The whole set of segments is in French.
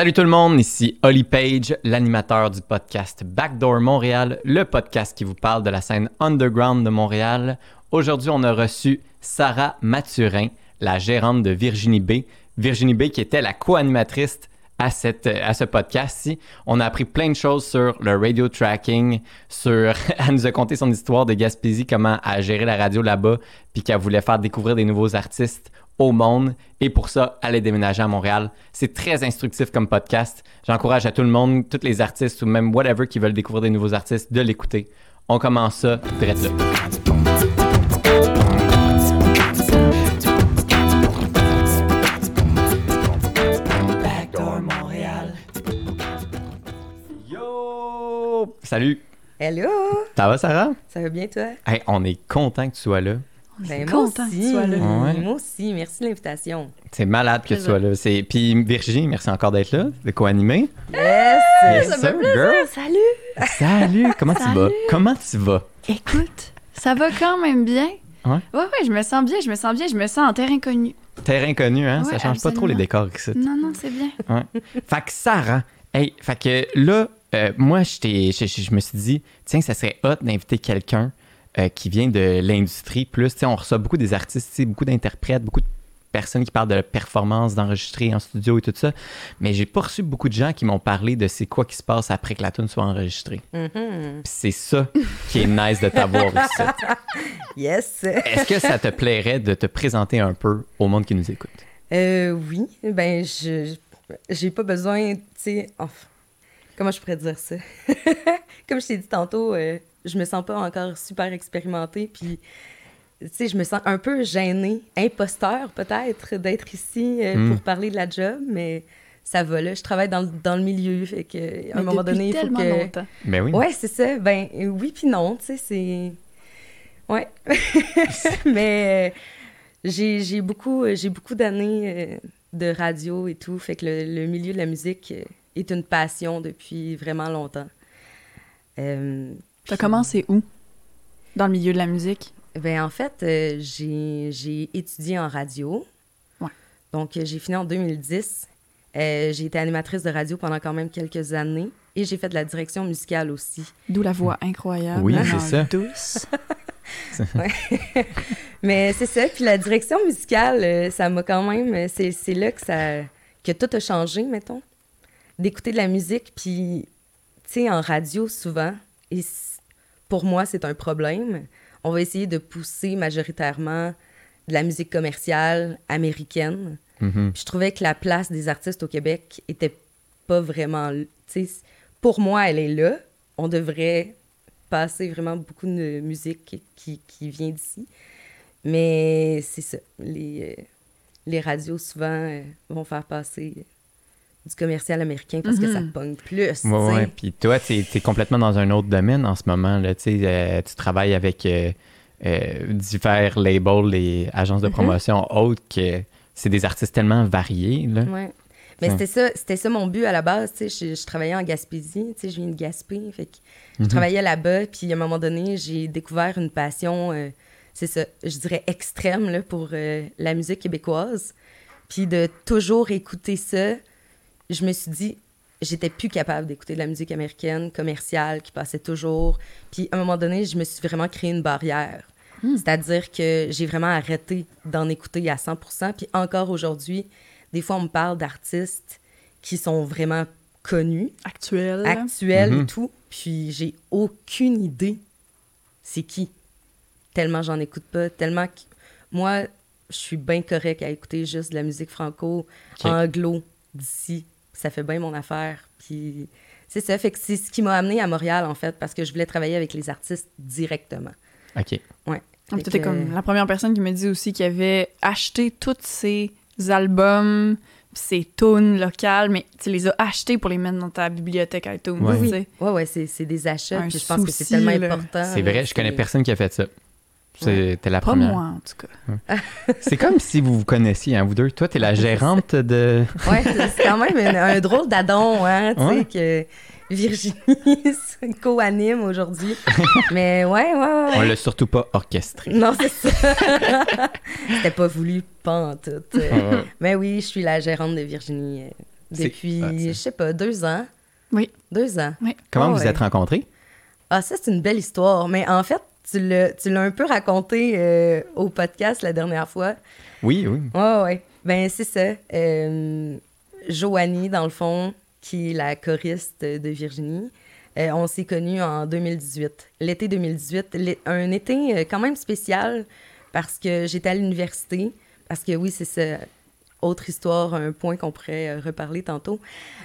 Salut tout le monde, ici Holly Page, l'animateur du podcast Backdoor Montréal, le podcast qui vous parle de la scène underground de Montréal. Aujourd'hui, on a reçu Sarah Mathurin, la gérante de Virginie B. Virginie B qui était la co-animatrice à, ce podcast-ci. On a appris plein de choses sur le radio tracking, sur... elle nous a conté son histoire de Gaspésie, comment elle gérer la radio là-bas, puis qu'elle voulait faire découvrir des nouveaux artistes au monde. Et pour ça, elle est déménagée à Montréal. C'est très instructif comme podcast. J'encourage à tout le monde, tous les artistes ou même whatever qui veulent découvrir des nouveaux artistes, de l'écouter. On commence ça direct là. Backdoor Montréal. Yo! Salut! Hello! Ça va, Sarah? Ça va bien, toi? Hey, on est content que tu sois là. Ben, est moi content que tu aussi. sois là. Ouais? Moi aussi. Merci de l'invitation. C'est malade que tu sois là. C'est... Puis Virginie, merci encore d'être là, de co-animer. Yes! Yes, ça sir, girl. Salut! Salut! Comment tu vas? Comment tu vas? Écoute, ça va quand même bien. Ouais? Ouais, ouais, je me sens bien, je me sens bien, je me sens en terrain connu. Terrain connu, hein? ça change pas trop les décors ici. Non, non, c'est bien. Ouais. Fait que Sarah, hey, fait que là, euh, moi, je, t'ai- je, je- je me suis dit, tiens, ça serait hot d'inviter quelqu'un euh, qui vient de l'industrie plus. On reçoit beaucoup des artistes, beaucoup d'interprètes, beaucoup de personnes qui parlent de performance, d'enregistrer en studio et tout ça. Mais j'ai pas reçu beaucoup de gens qui m'ont parlé de c'est quoi qui se passe après que la tune soit enregistrée. Mhm. Puis c'est ça qui est nice de t'avoir ici. Yes! Est-ce que ça te plairait de te présenter un peu au monde qui nous écoute? Euh, oui. Ben, je j'ai pas besoin, tu sais... enfin, comment je pourrais dire ça? Comme je t'ai dit tantôt, euh, je me sens pas encore super expérimentée, puis... Tu sais, je me sens un peu gênée, imposteur peut-être, d'être ici euh, Mm. pour parler de la job, mais ça va là. Je travaille dans, le- dans le milieu, fait que à un moment donné, il faut que... longtemps. Ben oui. Ouais, c'est ça. Ben oui puis non, tu sais, c'est... Ouais. Mais euh, j'ai j'ai beaucoup, euh, j'ai beaucoup d'années euh, de radio et tout, fait que le, le milieu de la musique est une passion depuis vraiment longtemps. T'as commencé où? Dans le milieu de la musique? Ben, en fait, euh, j'ai j'ai étudié en radio. Ouais. Donc, euh, j'ai fini en 2010. Euh, j'ai été animatrice de radio pendant quand même quelques années. Et j'ai fait de la direction musicale aussi. D'où la voix incroyable. Oui, c'est ça. Douce. Mais c'est ça. Puis la direction musicale, euh, ça m'a quand même. euh, C'est c'est là que, ça, que tout a changé, mettons. D'écouter de la musique. Puis, tu sais, en radio, souvent, et pour moi, c'est un problème. On va essayer de pousser majoritairement de la musique commerciale américaine. Mhm. Puis je trouvais que la place des artistes au Québec était pas vraiment. Pour moi, elle est là. On devrait passer vraiment beaucoup de musique qui, qui vient d'ici. Mais c'est ça. Les, euh, les radios, souvent, euh, vont faire passer du commercial américain parce que ça Mhm. pogne plus. tu Ouais. Puis toi, tu es, complètement dans un autre domaine en ce moment. Là. Tu euh, tu travailles avec euh, euh, divers labels et agences de Mhm. promotion autres que c'est des artistes tellement variés. Là. Ouais. Mais c'était ça, c'était ça mon but à la base. Je, je travaillais en Gaspésie, je viens de Gaspé. Fait que je Mhm. travaillais là-bas, puis à un moment donné, j'ai découvert une passion, euh, c'est ça, je dirais extrême là, pour euh, la musique québécoise. Puis de toujours écouter ça, je me suis dit, j'étais plus capable d'écouter de la musique américaine commerciale qui passait toujours. Puis à un moment donné, je me suis vraiment créé une barrière. C'est-à-dire que j'ai vraiment arrêté d'en écouter à 100%. Puis encore aujourd'hui, des fois, on me parle d'artistes qui sont vraiment connus, actuels Mhm. et tout. Puis j'ai aucune idée c'est qui. Tellement j'en écoute pas, tellement que moi, je suis bien correct à écouter juste de la musique franco, Ok. anglo d'ici. Ça fait bien mon affaire. Puis c'est ça, fait que c'est ce qui m'a amené à Montréal en fait, parce que je voulais travailler avec les artistes directement. OK. Ouais. Fait T'étais que- comme la première personne qui me dit aussi qu'il avait acheté tous ses albums, ses tunes locales, mais tu les as achetés pour les mettre dans ta bibliothèque iTunes. Ouais. tu Oui, sais. ouais, ouais, c'est, c'est des achats. Puis je pense que c'est tellement là. important. C'est vrai, je connais personne qui a fait ça. C'était la Pas première. moi, en tout cas. C'est comme si vous vous connaissiez, hein, vous deux. Toi, t'es la gérante de. Ouais, c'est quand même un, un drôle d'adon, hein, tu sais, Ouais. que Virginie co-anime aujourd'hui. Mais ouais, ouais, ouais. On l'a surtout pas orchestré. Non, c'est ça. C'était pas voulu, pas en tout. Ouais. Mais oui, je suis la gérante de Virginie. euh, depuis, ah, je sais pas, deux ans. Oui. Deux ans. Comment Ah vous ouais. êtes rencontrés? Ah, ça, c'est une belle histoire. Mais en fait, tu l'as tu l'as un peu raconté euh, au podcast la dernière fois. Oui, oui. Ouais, ouais. Ben, c'est ça. Euh, Joanie, dans le fond, qui est la choriste de Virginie, euh, on s'est connus en 2018. L'été 2018. l'é- Un été euh, quand même spécial parce que j'étais à l'université. Parce que oui, c'est ça. Autre histoire, un point qu'on pourrait euh, reparler tantôt.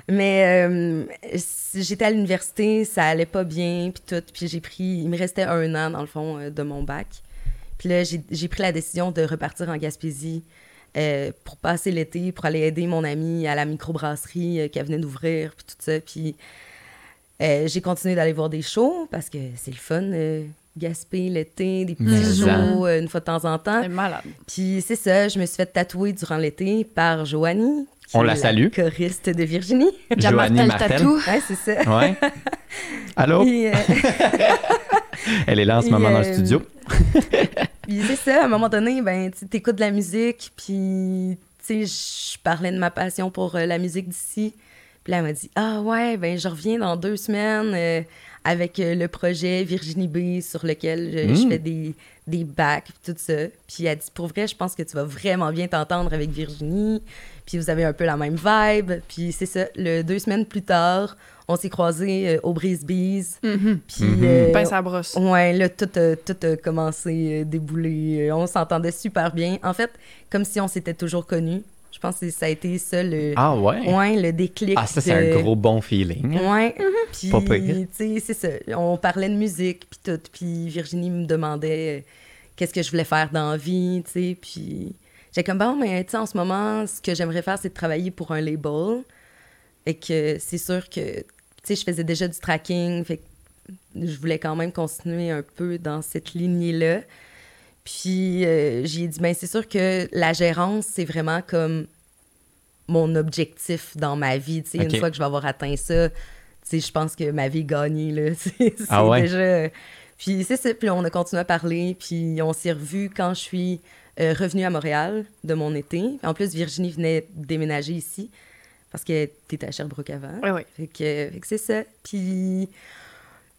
Mais euh, j'étais à l'université, ça allait pas bien, puis tout. Puis j'ai pris... Il me restait un an, dans le fond, euh, de mon bac. Puis là, j'ai pris la décision de repartir en Gaspésie pour passer l'été, pour aller aider mon ami à la microbrasserie euh, qu'elle venait d'ouvrir, puis tout ça. Puis j'ai continué d'aller voir des shows parce que c'est le fun, Gaspé l'été, des petits ça. euh, une fois de temps en temps. C'est malade. Puis c'est ça, je me suis fait tatouer durant l'été par Joanie. qui On est la salue. choriste de Virginie. Joanie Martel. Tattoo. ouais, c'est ça. Ouais. Allô? Puis, euh, Elle est là en ce moment dans le euh, studio. Puis c'est ça, à un moment donné, ben, tu écoutes de la musique, puis tu sais, je parlais de ma passion pour euh, la musique d'ici. Puis là, elle m'a dit Ah ouais, ben, je reviens dans deux semaines euh, avec euh, le projet Virginie B sur lequel je, je Mm. fais des, des bacs, puis tout ça. Puis elle dit Pour vrai, je pense que tu vas vraiment bien t'entendre avec Virginie. Puis vous avez un peu la même vibe. Puis c'est ça, le deux semaines plus tard, on s'est croisés euh, au Brise Bees. Mhm. Puis. Mhm. euh, Pince à brosse. Ouais, là, tout a, tout a commencé à débouler. On s'entendait super bien. En fait, comme si on s'était toujours connus. Je pense que ça a été ça le, Ah ouais? ouais, le déclic. Ah, ça, c'est un gros bon feeling. Ouais. Puis, Pas pire. tu sais, c'est ça. On parlait de musique, puis tout. Puis Virginie me demandait euh, qu'est-ce que je voulais faire dans la vie, tu sais. Puis j'ai comme, bon, mais tu sais, en ce moment, ce que j'aimerais faire, c'est de travailler pour un label. Et que c'est sûr que, tu sais, je faisais déjà du tracking, fait que je voulais quand même continuer un peu dans cette lignée-là. Puis euh, j'ai dit, ben c'est sûr que la gérance, c'est vraiment comme mon objectif dans ma vie. tu sais. Ok. Une fois que je vais avoir atteint ça, tu sais, je pense que ma vie est gagnée. Là, c'est Ah ouais? déjà... Puis c'est ça, puis on a continué à parler, puis on s'est revus quand je suis euh, revenue à Montréal de mon été. En plus, Virginie venait déménager ici, parce que t'étais à Sherbrooke avant. Oui, oui. Fait que, fait que c'est ça. Puis.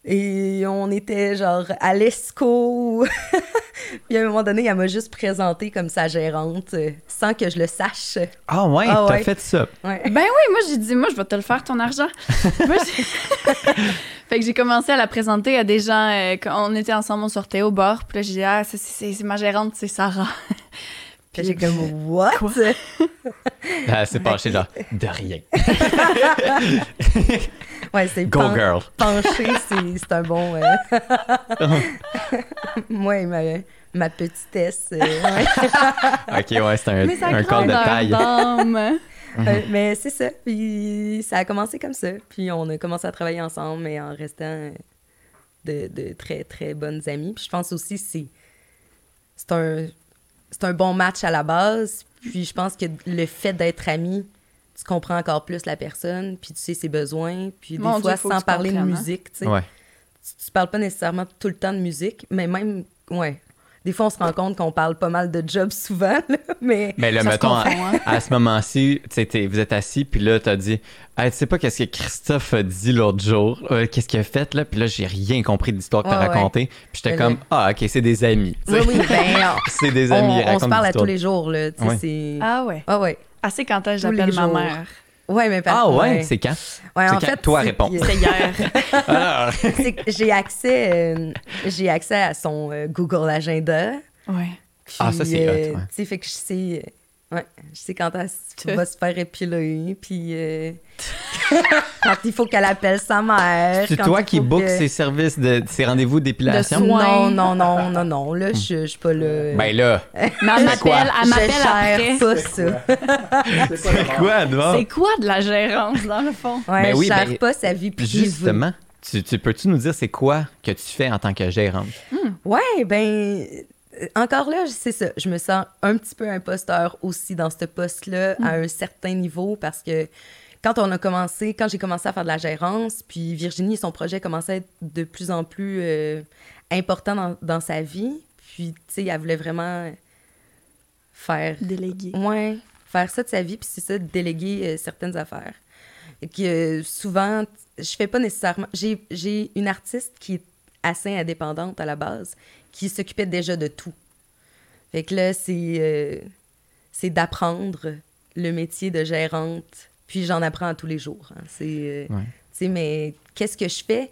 Et on était genre à l'ESCO. Puis à un moment donné, elle m'a juste présenté comme sa gérante, euh, sans que je le sache. Ah ouais, Ah t'as ouais. fait ça. Ouais. Ben oui, moi j'ai dit, moi je vais te le faire ton argent. Moi, fait que j'ai commencé à la présenter à des gens. euh, quand on était ensemble, on sortait au bar. Puis là j'ai dit, ah, c'est- c'est c'est ma gérante, c'est Sarah. Puis j'ai comme, what? Quoi? Elle s'est penchée genre, de rien. Ouais, c'est Go pen- girl. penché, c'est un bon. euh, Moi, ma, ma petitesse. euh, ouais. Ok, ouais, c'est un, un call de taille. Euh, mais c'est ça. Puis ça a commencé comme ça. Puis on a commencé à travailler ensemble, mais en restant de, de très, très bonnes amies. Puis je pense aussi que c'est c'est un, c'est un bon match à la base. Puis je pense que le fait d'être amis, tu comprends encore plus la personne, puis tu sais ses besoins. Puis des Mon fois, sans parler de hein. musique, tu sais. Ouais. Tu, tu parles pas nécessairement tout le temps de musique, mais même, ouais. Des fois, on se rend compte qu'on parle pas mal de job souvent, là, mais... Mais là, Ça se mettons, à, hein. à ce moment-ci, tu sais, t'es- vous êtes assis, puis là, t'as dit, hey, tu sais pas qu'est-ce que Christophe a dit l'autre jour, euh, qu'est-ce qu'il a fait, là, puis là, j'ai rien compris de l'histoire que t'as Ouais, ouais. raconté, puis j'étais comme, là- ah, ok, c'est des amis. Oui, oui, ben, c'est des amis, on se parle à tous les jours, là, tu sais, Ouais. Ah ouais. Ah ouais. Assez quand est-ce que j'appelle ma mère. Ouais, mais Ah par- ouais, c'est quand? Ouais, c'est en quand? fait, toi c'est réponds. C'était hier. Alors, c'est que j'ai accès, euh, j'ai accès à son euh, Google Agenda. ouais. Puis, Ah, ça, c'est hot, euh, ouais. Tu sais, fait que je sais, euh, ouais, je sais quand elle Tu- va se faire épiler, puis euh, quand il faut qu'elle appelle sa mère. c'est toi qui book que- ses services, de, ses rendez-vous d'épilation? Non, non, non, non, non, là, je je suis pas là. Ben là, Mais elle C'est quoi? m'appelle, elle m'appelle après. pas ça. c'est quoi, non? C'est quoi de la gérance, dans le fond? Ouais, Ben oui, je gère ben, pas sa vie privée. Justement, tu, tu peux-tu nous dire c'est quoi que tu fais en tant que gérante? Ouais, ben euh, encore là, c'est ça. Je me sens un petit peu imposteur aussi dans ce poste-là à un certain niveau parce que quand on a commencé, quand j'ai commencé à faire de la gérance, puis Virginie, son projet commençait à être de plus en plus euh, important dans, dans sa vie. Puis, tu sais, elle voulait vraiment faire, Délégué. ouais, faire ça de sa vie, puis c'est ça, déléguer euh, certaines affaires. Et que souvent, je fais pas nécessairement. J'ai une artiste qui est assez indépendante à la base, qui s'occupait déjà de tout. Fait que là, c'est euh, c'est d'apprendre le métier de gérante, puis j'en apprends tous les jours. hein. C'est, euh, Ouais. tu sais, mais qu'est-ce que je fais?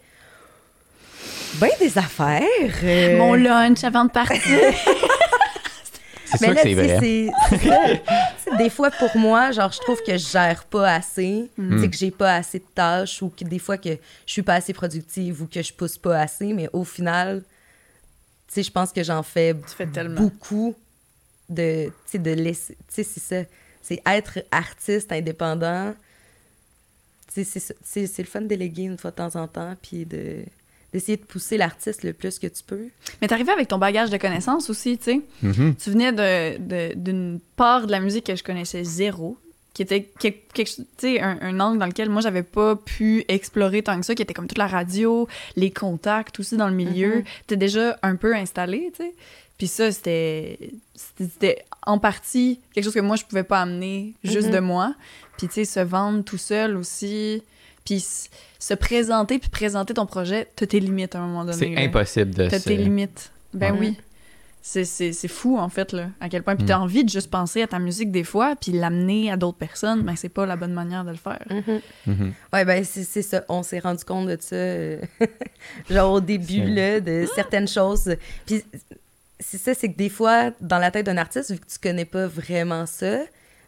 Ben, des affaires. euh, Mon lunch avant de partir. C'est mais sûr là, que c'est vrai. c'est- des fois, pour moi, genre, je trouve que je gère pas assez, Mm. sais, que j'ai pas assez de tâches ou que des fois que je suis pas assez productive ou que je pousse pas assez, mais au final, tu sais, je pense que j'en fais tu fais tellement. beaucoup de, tu sais, de laisser, tu sais, c'est ça. C'est être artiste indépendant. C'est ça. c'est c'est le fun de déléguer une fois de temps en temps, puis de d'essayer de pousser l'artiste le plus que tu peux. Mais t'arrivais avec ton bagage de connaissances aussi, tu sais. Mhm. Tu venais de- de- d'une part de la musique que je connaissais zéro, qui était quelque, quelque- tu sais, un, un angle dans lequel moi j'avais pas pu explorer tant que ça, qui était comme toute la radio, les contacts aussi dans le milieu. Mhm. T'es déjà un peu installé, tu sais. Puis ça, c'était en partie quelque chose que moi je pouvais pas amener juste Mhm. de moi. Puis tu sais, se vendre tout seul aussi. Puis se présenter, puis présenter ton projet, t'as tes limites à un moment donné. C'est impossible de T'as se... tes limites. Ben Ouais. oui. C'est- C'est c'est fou, en fait, là, à quel point. Puis Mm. t'as envie de juste penser à ta musique des fois, puis l'amener à d'autres personnes, ben c'est pas la bonne manière de le faire. Mhm. Ouais, ben c'est c'est ça. On s'est rendu compte de ça, euh, genre au début, là, de certaines choses. Puis c'est ça, c'est que des fois, dans la tête d'un artiste, vu que tu connais pas vraiment ça,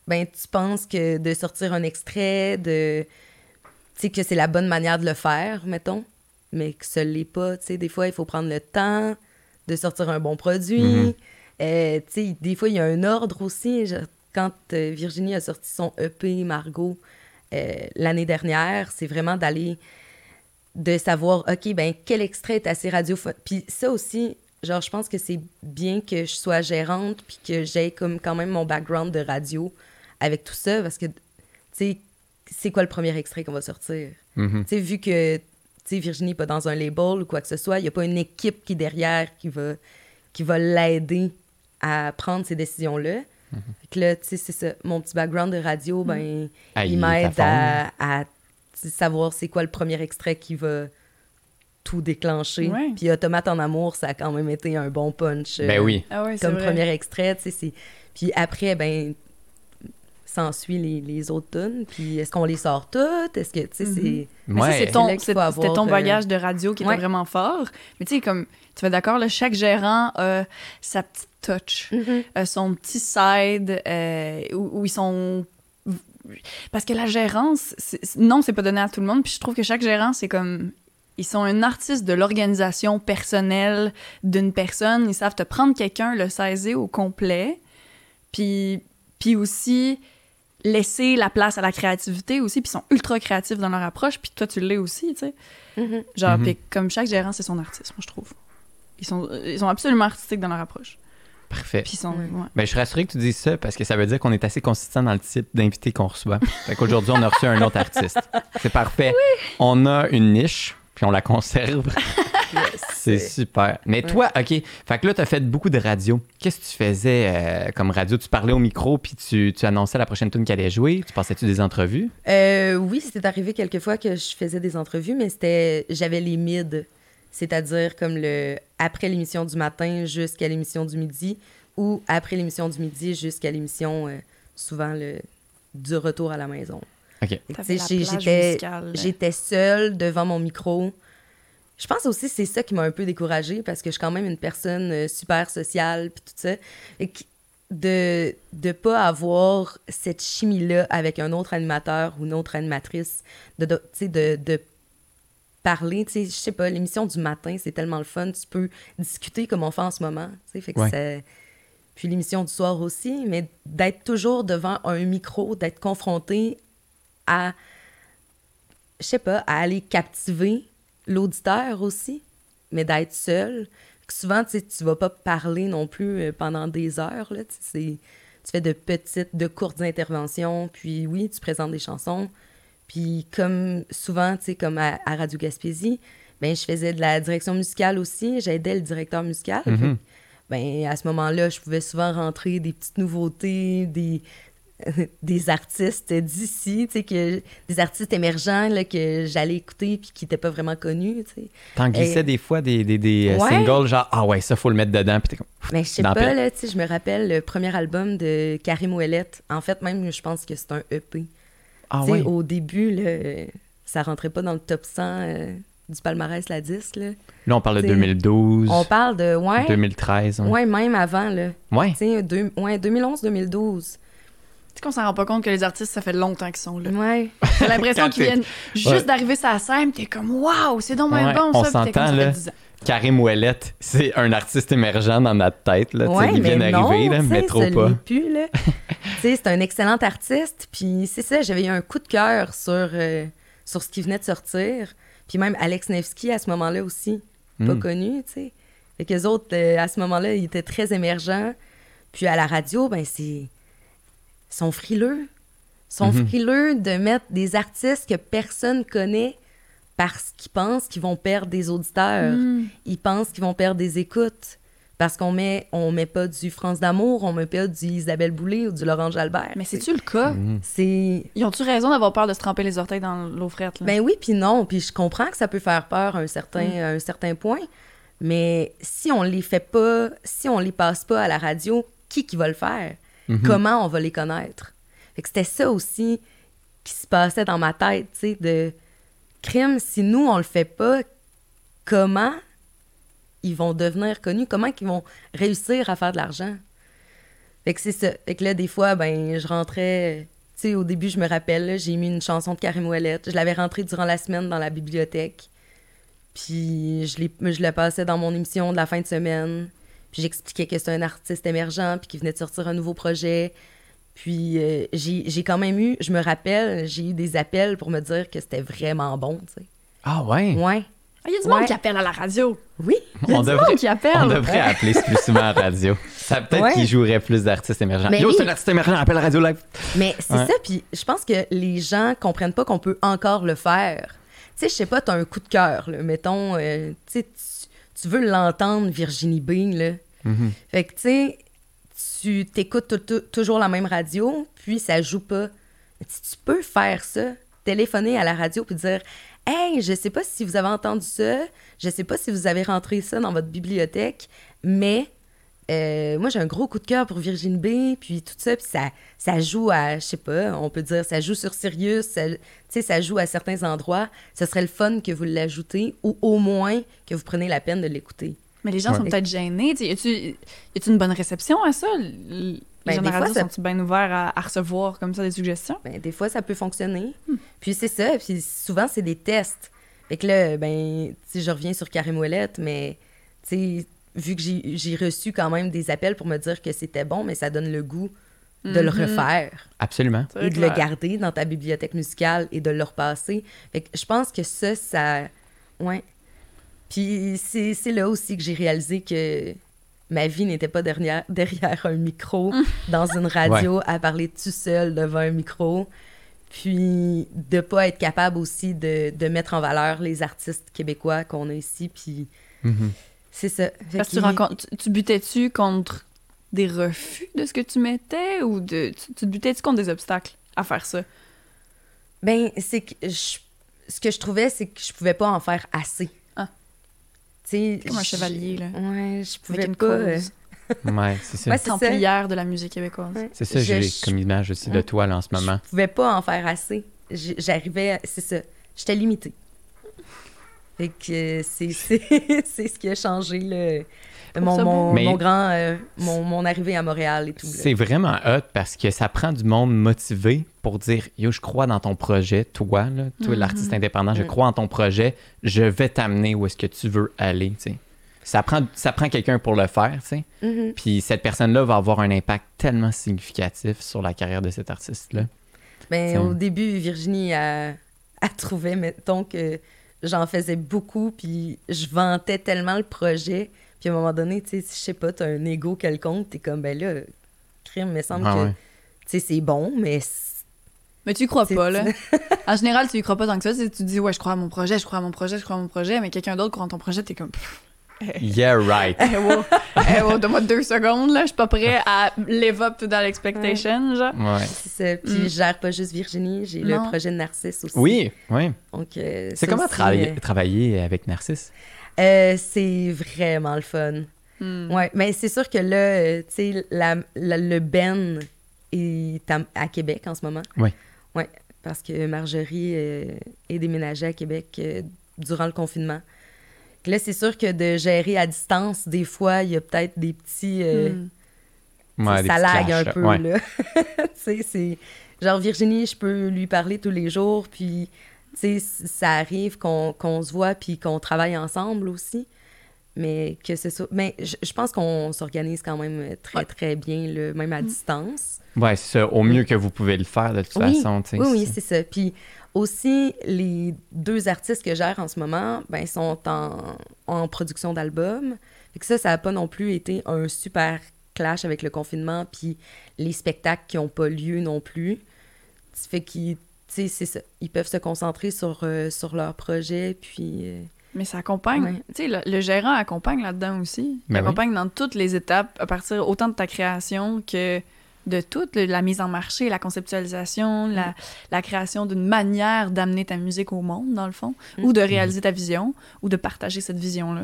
ben tu penses que de sortir un extrait, de... Tu sais, que c'est la bonne manière de le faire, mettons, mais que ce l'est pas. Tu sais, des fois, il faut prendre le temps de sortir un bon produit. Mhm. Euh, tu sais, des fois, il y a un ordre aussi. Genre, quand euh, Virginie a sorti son EP Margot euh, l'année dernière, c'est vraiment d'aller de savoir, OK, ben quel extrait est assez radiophonique. Puis ça aussi, genre, je pense que c'est bien que je sois gérante puis que j'ai comme quand même mon background de radio avec tout ça parce que, tu sais, c'est quoi le premier extrait qu'on va sortir? Mhm. Tu sais, vu que, tu sais, Virginie n'est pas dans un label ou quoi que ce soit, il n'y a pas une équipe qui est derrière qui va, qui va l'aider à prendre ces décisions-là. Fait que là, tu sais, c'est ça. Mon petit background de radio, ben, Ah, il m'aide à à, savoir c'est quoi le premier extrait qui va tout déclencher. Ouais. Puis Automate en amour, ça a quand même été un bon punch. euh, Ben oui. Ah ouais, Comme vrai. premier extrait, tu sais. Puis après, ben, s'ensuit les, les autres tunes. Puis est-ce qu'on les sort toutes? Est-ce que, tu sais, c'est... Mais ça, Ouais. c'est ton, c'était ton euh, bagage de radio qui était vraiment fort. Mais tu sais, comme, tu vas d'accord, là, chaque gérant a sa petite touch, a son petit side euh, où, où ils sont. Parce que la gérance, non, c'est pas donné à tout le monde. Puis je trouve que chaque gérant, c'est comme. Ils sont un artiste de l'organisation personnelle d'une personne. Ils savent te prendre quelqu'un, le saisir au complet. Puis, puis aussi laisser la place à la créativité aussi. Puis ils sont ultra créatifs dans leur approche. Puis toi, tu l'es aussi, tu sais. Mhm. Genre, Mhm. puis comme chaque gérant, c'est son artiste, moi, je trouve. Ils sont, ils sont absolument artistiques dans leur approche. Parfait. Puis ils sont. Ouais. Ben, je suis rassuré que tu dises ça parce que ça veut dire qu'on est assez consistant dans le type d'invité qu'on reçoit. Fait qu'aujourd'hui, on a reçu un autre artiste. C'est parfait. On a une niche, puis on la conserve. C'est super. Mais Ouais. toi, OK. Fait que là, tu as fait beaucoup de radio. Qu'est-ce que tu faisais euh, comme radio? Tu parlais au micro, puis tu, tu annonçais la prochaine tune qu'elle allait jouer. Tu passais-tu des entrevues? Euh, oui, c'était arrivé quelques fois que je faisais des entrevues, mais c'était j'avais les mid, c'est-à-dire comme le après l'émission du matin jusqu'à l'émission du midi ou après l'émission du midi jusqu'à l'émission euh, souvent le du retour à la maison. OK. Plage j'étais seule devant mon micro. Je pense aussi que c'est ça qui m'a un peu découragée parce que je suis quand même une personne euh, super sociale puis tout ça. Et de de pas avoir cette chimie là avec un autre animateur ou une autre animatrice de de, parler, tu sais, je sais pas, l'émission du matin, c'est tellement le fun, tu peux discuter comme on fait en ce moment, tu sais, fait que Ouais. ça- puis l'émission du soir aussi, mais d'être toujours devant un micro, d'être confronté à je sais pas, à aller captiver l'auditeur aussi, mais d'être seul. Souvent, tu tu vas pas parler non plus euh, pendant des heures, là, tu fais de petites, de courtes interventions, puis oui, tu présentes des chansons, puis comme souvent, tu sais, comme à, à Radio Gaspésie, ben je faisais de la direction musicale aussi, j'aidais le directeur musical. Mhm. Fait que, ben à ce moment-là, je pouvais souvent rentrer des petites nouveautés, des des artistes d'ici, que des artistes émergents là, que j'allais écouter puis qui n'étaient pas vraiment connus. T'en glissais Et- des fois des, des, des euh, Ouais. singles genre ah ouais ça faut le mettre dedans puis t'es comme Mais je sais pas, Pelle. là, je me rappelle le premier album de Karim Ouellette. En fait, même, je pense que c'est un EP. ah ouais Au début, là, ça rentrait pas dans le top 100 euh, du palmarès la disque, là. là on parle de t'sais, 2012 On parle de, ouais, 2013 ouais, ouais même avant, là. ouais. Deux- ouais, 2011-2012. Tu sais qu'on s'en rend pas compte que les artistes, ça fait longtemps qu'ils sont là. Ouais. T'as l'impression qu'ils viennent juste Ouais. d'arriver sur la scène, t'es comme waouh, c'est donc Ouais, bon on ça. Puis comme, là. 10 ans. Karim Ouellette c'est un artiste émergent dans notre tête là Ouais, il vient mais d'arriver mais trop ça pas plus, là. tu sais, c'est un excellent artiste, puis c'est ça, j'avais eu un coup de cœur sur, euh, sur ce qui venait de sortir. Puis même Alex Nevsky, à ce moment-là aussi, pas Mm. connu, tu sais. Fait qu'eux autres, euh, à ce moment-là, ils étaient très émergents. Puis à la radio, ben c'est... Ils sont frileux. Ils sont Mhm. frileux de mettre des artistes que personne connaît parce qu'ils pensent qu'ils vont perdre des auditeurs Mm. ils pensent qu'ils vont perdre des écoutes parce qu'on met on met pas du France d'amour, on met pas du Isabelle Boulay ou du Laurent Jalbert. Mais c'est-tu le cas? Mhm. c'est Ils ont-tu raison d'avoir peur de se tremper les orteils dans l'eau frette? Là? ben oui puis non, puis je comprends que ça peut faire peur à un certain Mm. à un certain point, mais si on les fait pas, si on les passe pas à la radio, qui qui va le faire? Mhm. Comment on va les connaître Fait que c'était ça aussi qui se passait dans ma tête, tu de crime si nous on le fait pas, comment ils vont devenir connus, comment ils vont réussir à faire de l'argent? Fait que c'est ça. Fait que là, des fois, ben, je rentrais. Tu sais, au début, je me rappelle, j'ai mis une chanson de Karim Ouellette. Je l'avais rentrée durant la semaine dans la bibliothèque. Puis je, je le passais dans mon émission de la fin de semaine. Puis j'expliquais que c'était un artiste émergent, puis qu'il venait de sortir un nouveau projet. Puis euh, j'ai j'ai quand même eu, je me rappelle, j'ai eu des appels pour me dire que c'était vraiment bon, tu sais. ah ouais? Ouais. Il y a du monde Ouais. qui appelle à la radio. Oui. Il y a on du devrait monde qui appelle. on devrait appeler plus souvent à la radio ça peut-être Ouais. qu'il jouerait plus d'artistes émergents Mais yo oui. c'est un artiste émergent appelle à radio live Mais c'est Ouais. ça, puis je pense que les gens comprennent pas qu'on peut encore le faire. Tu sais, je sais pas, t'as un coup de cœur, mettons, euh, tu- tu veux l'entendre, Virginie Bing, là. Mhm. Fait que, tu sais, t'écoutes tou- tou- toujours la même radio, puis ça joue pas. Tu peux faire ça, téléphoner à la radio puis dire Hey, je sais pas si vous avez entendu ça, je sais pas si vous avez rentré ça dans votre bibliothèque, mais euh, moi j'ai un gros coup de cœur pour Virginie B, puis tout ça, puis ça, ça joue à, je sais pas, on peut dire, ça joue sur Sirius, tu sais, ça joue à certains endroits. Ce serait le fun que vous l'ajoutez, ou au moins que vous prenez la peine de l'écouter. Mais les gens Ouais. sont peut-être gênés. Y a-tu une bonne réception à ça? Les Ben, gens de des fois, ça- sont-ils bien ouverts à, à recevoir comme ça des suggestions? Ben, des fois, ça peut fonctionner. Puis c'est ça. Puis souvent, c'est des tests. Fait que là, ben, je reviens sur Karim Ouellette, mais vu que j'ai j'ai reçu quand même des appels pour me dire que c'était bon, mais ça donne le goût de le Mhm. refaire absolument C'est et de clair. le garder dans ta bibliothèque musicale et de le repasser. Fait que je pense que ça, ça... Ouais. Puis c'est c'est là aussi que j'ai réalisé que ma vie n'était pas derrière, derrière un micro, dans une radio, à parler tout seul devant un micro. Puis de pas être capable aussi de, de mettre en valeur les artistes québécois qu'on a ici. Puis Mhm. c'est ça. Fait Parce que tu, rencontres, tu, tu butais-tu contre des refus de ce que tu mettais ou de, tu, tu te butais-tu contre des obstacles à faire ça? Ben, c'est que je- ce que je trouvais, c'est que je pouvais pas en faire assez. Comme un chevalier, là. Ouais, je pouvais Avec une pas. euh, cause. ouais c'est ça Ouais, c'est ça. Templière de la musique québécoise. Ouais. c'est ça j'ai je- comme image aussi de toi là en ce moment Je pouvais pas en faire assez. J'arrivais, à- c'est ça. J'étais limitée. Fait que euh, c'est c'est c'est ce qui a changé le mon, mon, grand euh, mon, mon arrivée à Montréal et tout. C'est vraiment hot parce que ça prend du monde motivé pour dire Yo, je crois dans ton projet, toi, là, toi, Mhm. l'artiste indépendant, je Mhm. crois en ton projet, je vais t'amener où est-ce que tu veux aller. tu sais. Ça prend, ça prend quelqu'un pour le faire, tu sais. Mhm. Puis cette personne-là va avoir un impact tellement significatif sur la carrière de cet artiste-là. Ben, au début, Virginie a, a trouvé, mettons, que j'en faisais beaucoup, puis je vantais tellement le projet. Puis à un moment donné, tu sais, je sais pas, t'as un ego quelconque, t'es comme, ben là, crime, me semble Ah que, ouais. tu sais, c'est bon, mais Mais tu y crois pas, là. en général, tu y crois pas tant que ça. Tu tu dis, ouais, je crois à mon projet, je crois à mon projet, je crois à mon projet, mais quelqu'un d'autre croit en ton projet, t'es comme, pff, Yeah, right. Eh, wow. Eh, wow, Donne-moi deux secondes, là. Je suis pas prêt à live up to that expectation, genre. Ouais. C'est ça. Puis Mm. je gère pas juste Virginie, j'ai le projet de Narcisse aussi. Oui, oui. Donc, euh, C'est ça comment aussi, travailler, euh, travailler avec Narcisse? euh, c'est vraiment le fun. Hmm. Ouais, mais c'est sûr que là, euh, tu sais, la- la- le Ben est à, à Québec en ce moment. Oui. Ouais, parce que Marjorie euh, est déménagée à Québec euh, durant le confinement. Là, c'est sûr que de gérer à distance, des fois, il y a peut-être des petits... euh, Hmm. Ouais, ça des petits lag clashs, un peu, ouais. là. tu sais, c'est... Genre, Virginie, je peux lui parler tous les jours, puis, tu sais, ça arrive qu'on qu'on se voit, puis qu'on travaille ensemble aussi. Mais que c'est ça... Mais je je pense qu'on s'organise quand même très, Ouais. très bien, là, même Mm. à distance. Ouais, c'est ça. Au mieux que vous pouvez le faire, de toute Oui, façon. Oui, oui, c'est ça. Puis aussi, les deux artistes que je gère en ce moment, ben, sont en, en production d'albums. Fait que ça, ça n'a pas non plus été un super clash avec le confinement, puis les spectacles qui n'ont pas lieu non plus. Ça fait qu'ils, tu sais, c'est ça. Ils peuvent se concentrer sur, euh, sur leur projet, puis... euh, Mais ça accompagne. Ouais. Tu sais, le, le gérant accompagne là-dedans aussi. Il Ben oui. accompagne dans toutes les étapes, à partir autant de ta création que de toute la mise en marché, la conceptualisation, la, la création d'une manière d'amener ta musique au monde, dans le fond, Mm. ou de réaliser ta vision, ou de partager cette vision-là.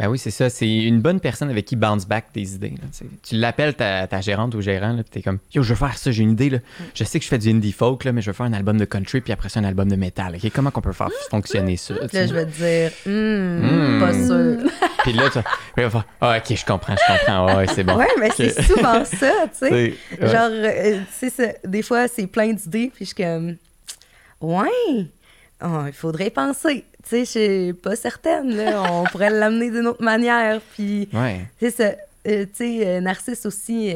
Ben oui, c'est ça. C'est une bonne personne avec qui bounce back des idées. là, tu l'appelles ta, ta gérante ou gérant, puis t'es comme Yo, je veux faire ça, j'ai une idée. Là. Mm. Je sais que je fais du indie folk, là, mais je veux faire un album de country, puis après ça, un album de métal. Comment qu'on peut faire fonctionner ça? là, je vais te dire, Mm. pas sûr. Puis là, tu vas faire Ah, ok, je comprends, je comprends. Ouais, c'est bon. Ouais, mais c'est souvent ça, tu sais. Ouais. Genre, euh, tu sais, des fois, c'est plein d'idées, puis je suis comme, ouais, oh, il faudrait penser. Tu sais, je suis pas certaine, là. On pourrait l'amener d'une autre manière, puis Ouais. c'est ça. Euh, tu sais, euh, Narcisse aussi,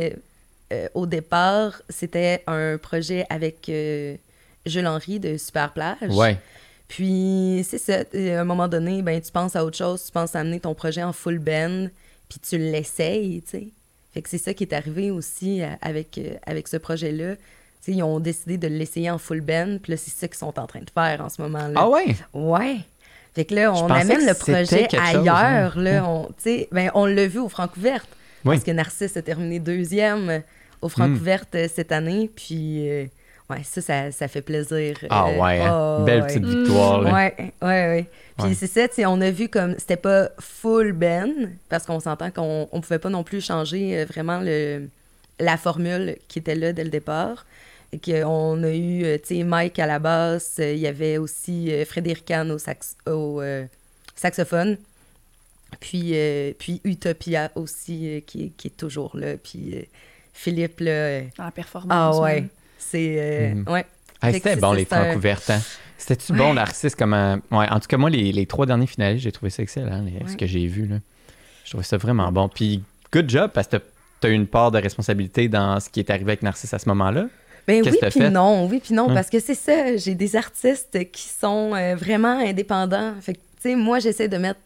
euh, au départ, c'était un projet avec Jules Henry de Super Plage. Ouais. Puis, c'est ça. À un moment donné, ben, tu penses à autre chose, tu penses à amener ton projet en full band, puis tu l'essayes, tu sais. Fait que c'est ça qui est arrivé aussi avec, avec ce projet-là. Ils ont décidé de l'essayer en full band, puis là, c'est ça qu'ils sont en train de faire en ce moment-là. Ah ouais? Ouais. Fait que là, on amène le projet chose, ailleurs, hein. là. On, ben, on l'a vu au Francouverte. Oui. Parce que Narcisse a terminé deuxième au Francouverte euh, cette année, puis... euh, ouais, ça, ça, ça fait plaisir. Ah Euh, ouais, hein? oh, Belle ouais. petite victoire. Là. Ouais, ouais, ouais. Puis Ouais. c'est ça, tu sais, on a vu comme c'était pas full ben, parce qu'on s'entend qu'on on pouvait pas non plus changer euh, vraiment le, la formule qui était là dès le départ. Qu'on a eu, euh, tu sais, Mike à la basse, euh, il y avait aussi euh, Frédéric Kahn au, sax au euh, saxophone. Puis, euh, puis Utopia aussi, euh, qui, qui est toujours là. Puis euh, Philippe, là, euh, la performance. ah ouais, même. c'est... euh, Mhm. ouais. Hey, c'était bon, les un- francs ouvertes. hein? C'était-tu bon, l'artiste? Comment... Ouais, en tout cas, moi, les, les trois derniers finalistes, j'ai trouvé ça excellent, les- ce que j'ai vu. Là. Je trouvais ça vraiment bon. Puis, good job, parce que tu as eu une part de responsabilité dans ce qui est arrivé avec Narcisse à ce moment-là. Ben oui, puis non, oui, puis non, Hein? parce que c'est ça, j'ai des artistes qui sont euh, vraiment indépendants. Fait que, tu sais, moi, j'essaie de mettre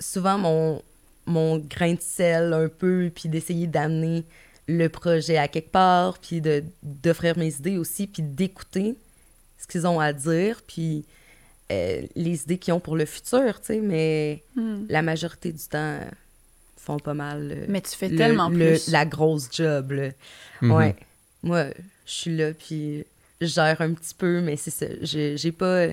souvent mon, mon grain de sel un peu, puis d'essayer d'amener le projet à quelque part, puis de- d'offrir mes idées aussi, puis d'écouter ce qu'ils ont à dire, puis euh, les idées qu'ils ont pour le futur, tu sais, mais Hmm. la majorité du temps font pas mal euh, Mais tu fais le- tellement le- plus. la grosse job, là. Mhm. Ouais. Moi, je suis là, puis je gère un petit peu, mais c'est ça. J'ai pas,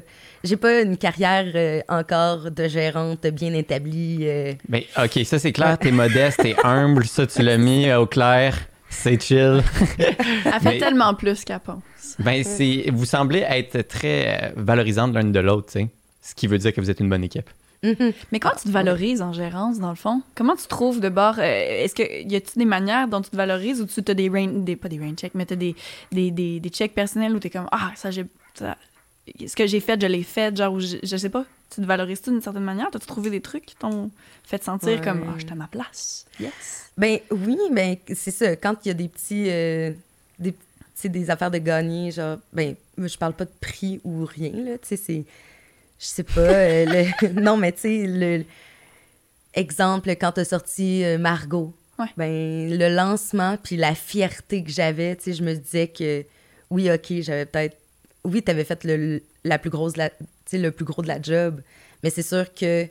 j'ai pas une carrière euh, encore de gérante bien établie. euh. Ben, OK, ça, c'est clair. T'es modeste, t'es humble. Ça, tu l'as mis au clair. C'est chill. Elle fait Mais- tellement plus qu'elle pense. Ben, c'est... Vous semblez être très euh, valorisantes l'une de l'autre, tu sais. Ce qui veut dire que vous êtes une bonne équipe. Mhm. Mais comment tu te valorises en gérance, dans le fond? Comment tu trouves de bord... euh, Est-ce que y a-tu des manières dont tu te valorises ou tu as des rain... Des, pas des rain checks, mais t'as des, des, des, des checks personnels où t'es comme « Ah, ça, j'ai... Ce que j'ai fait, je l'ai fait. » Genre, je, je sais pas. Tu te valorises-tu d'une certaine manière? T'as-tu trouvé des trucs qui t'ont fait te sentir Ouais. comme « Ah, je suis à ma place? Yes. Ben oui, ben c'est ça. Quand il y a des petits, euh, des, tu sais, des affaires de gagner, genre, ben je parle pas de prix ou rien là. Tu sais, c'est, je sais pas. euh, le- non, mais tu sais, le exemple quand t'as sorti euh, Margot. Ouais. Ben le lancement puis la fierté que j'avais, tu sais, je me disais que oui, ok, j'avais peut-être, oui, t'avais fait le, la plus grosse, la, tu sais, le plus gros de la job, mais c'est sûr que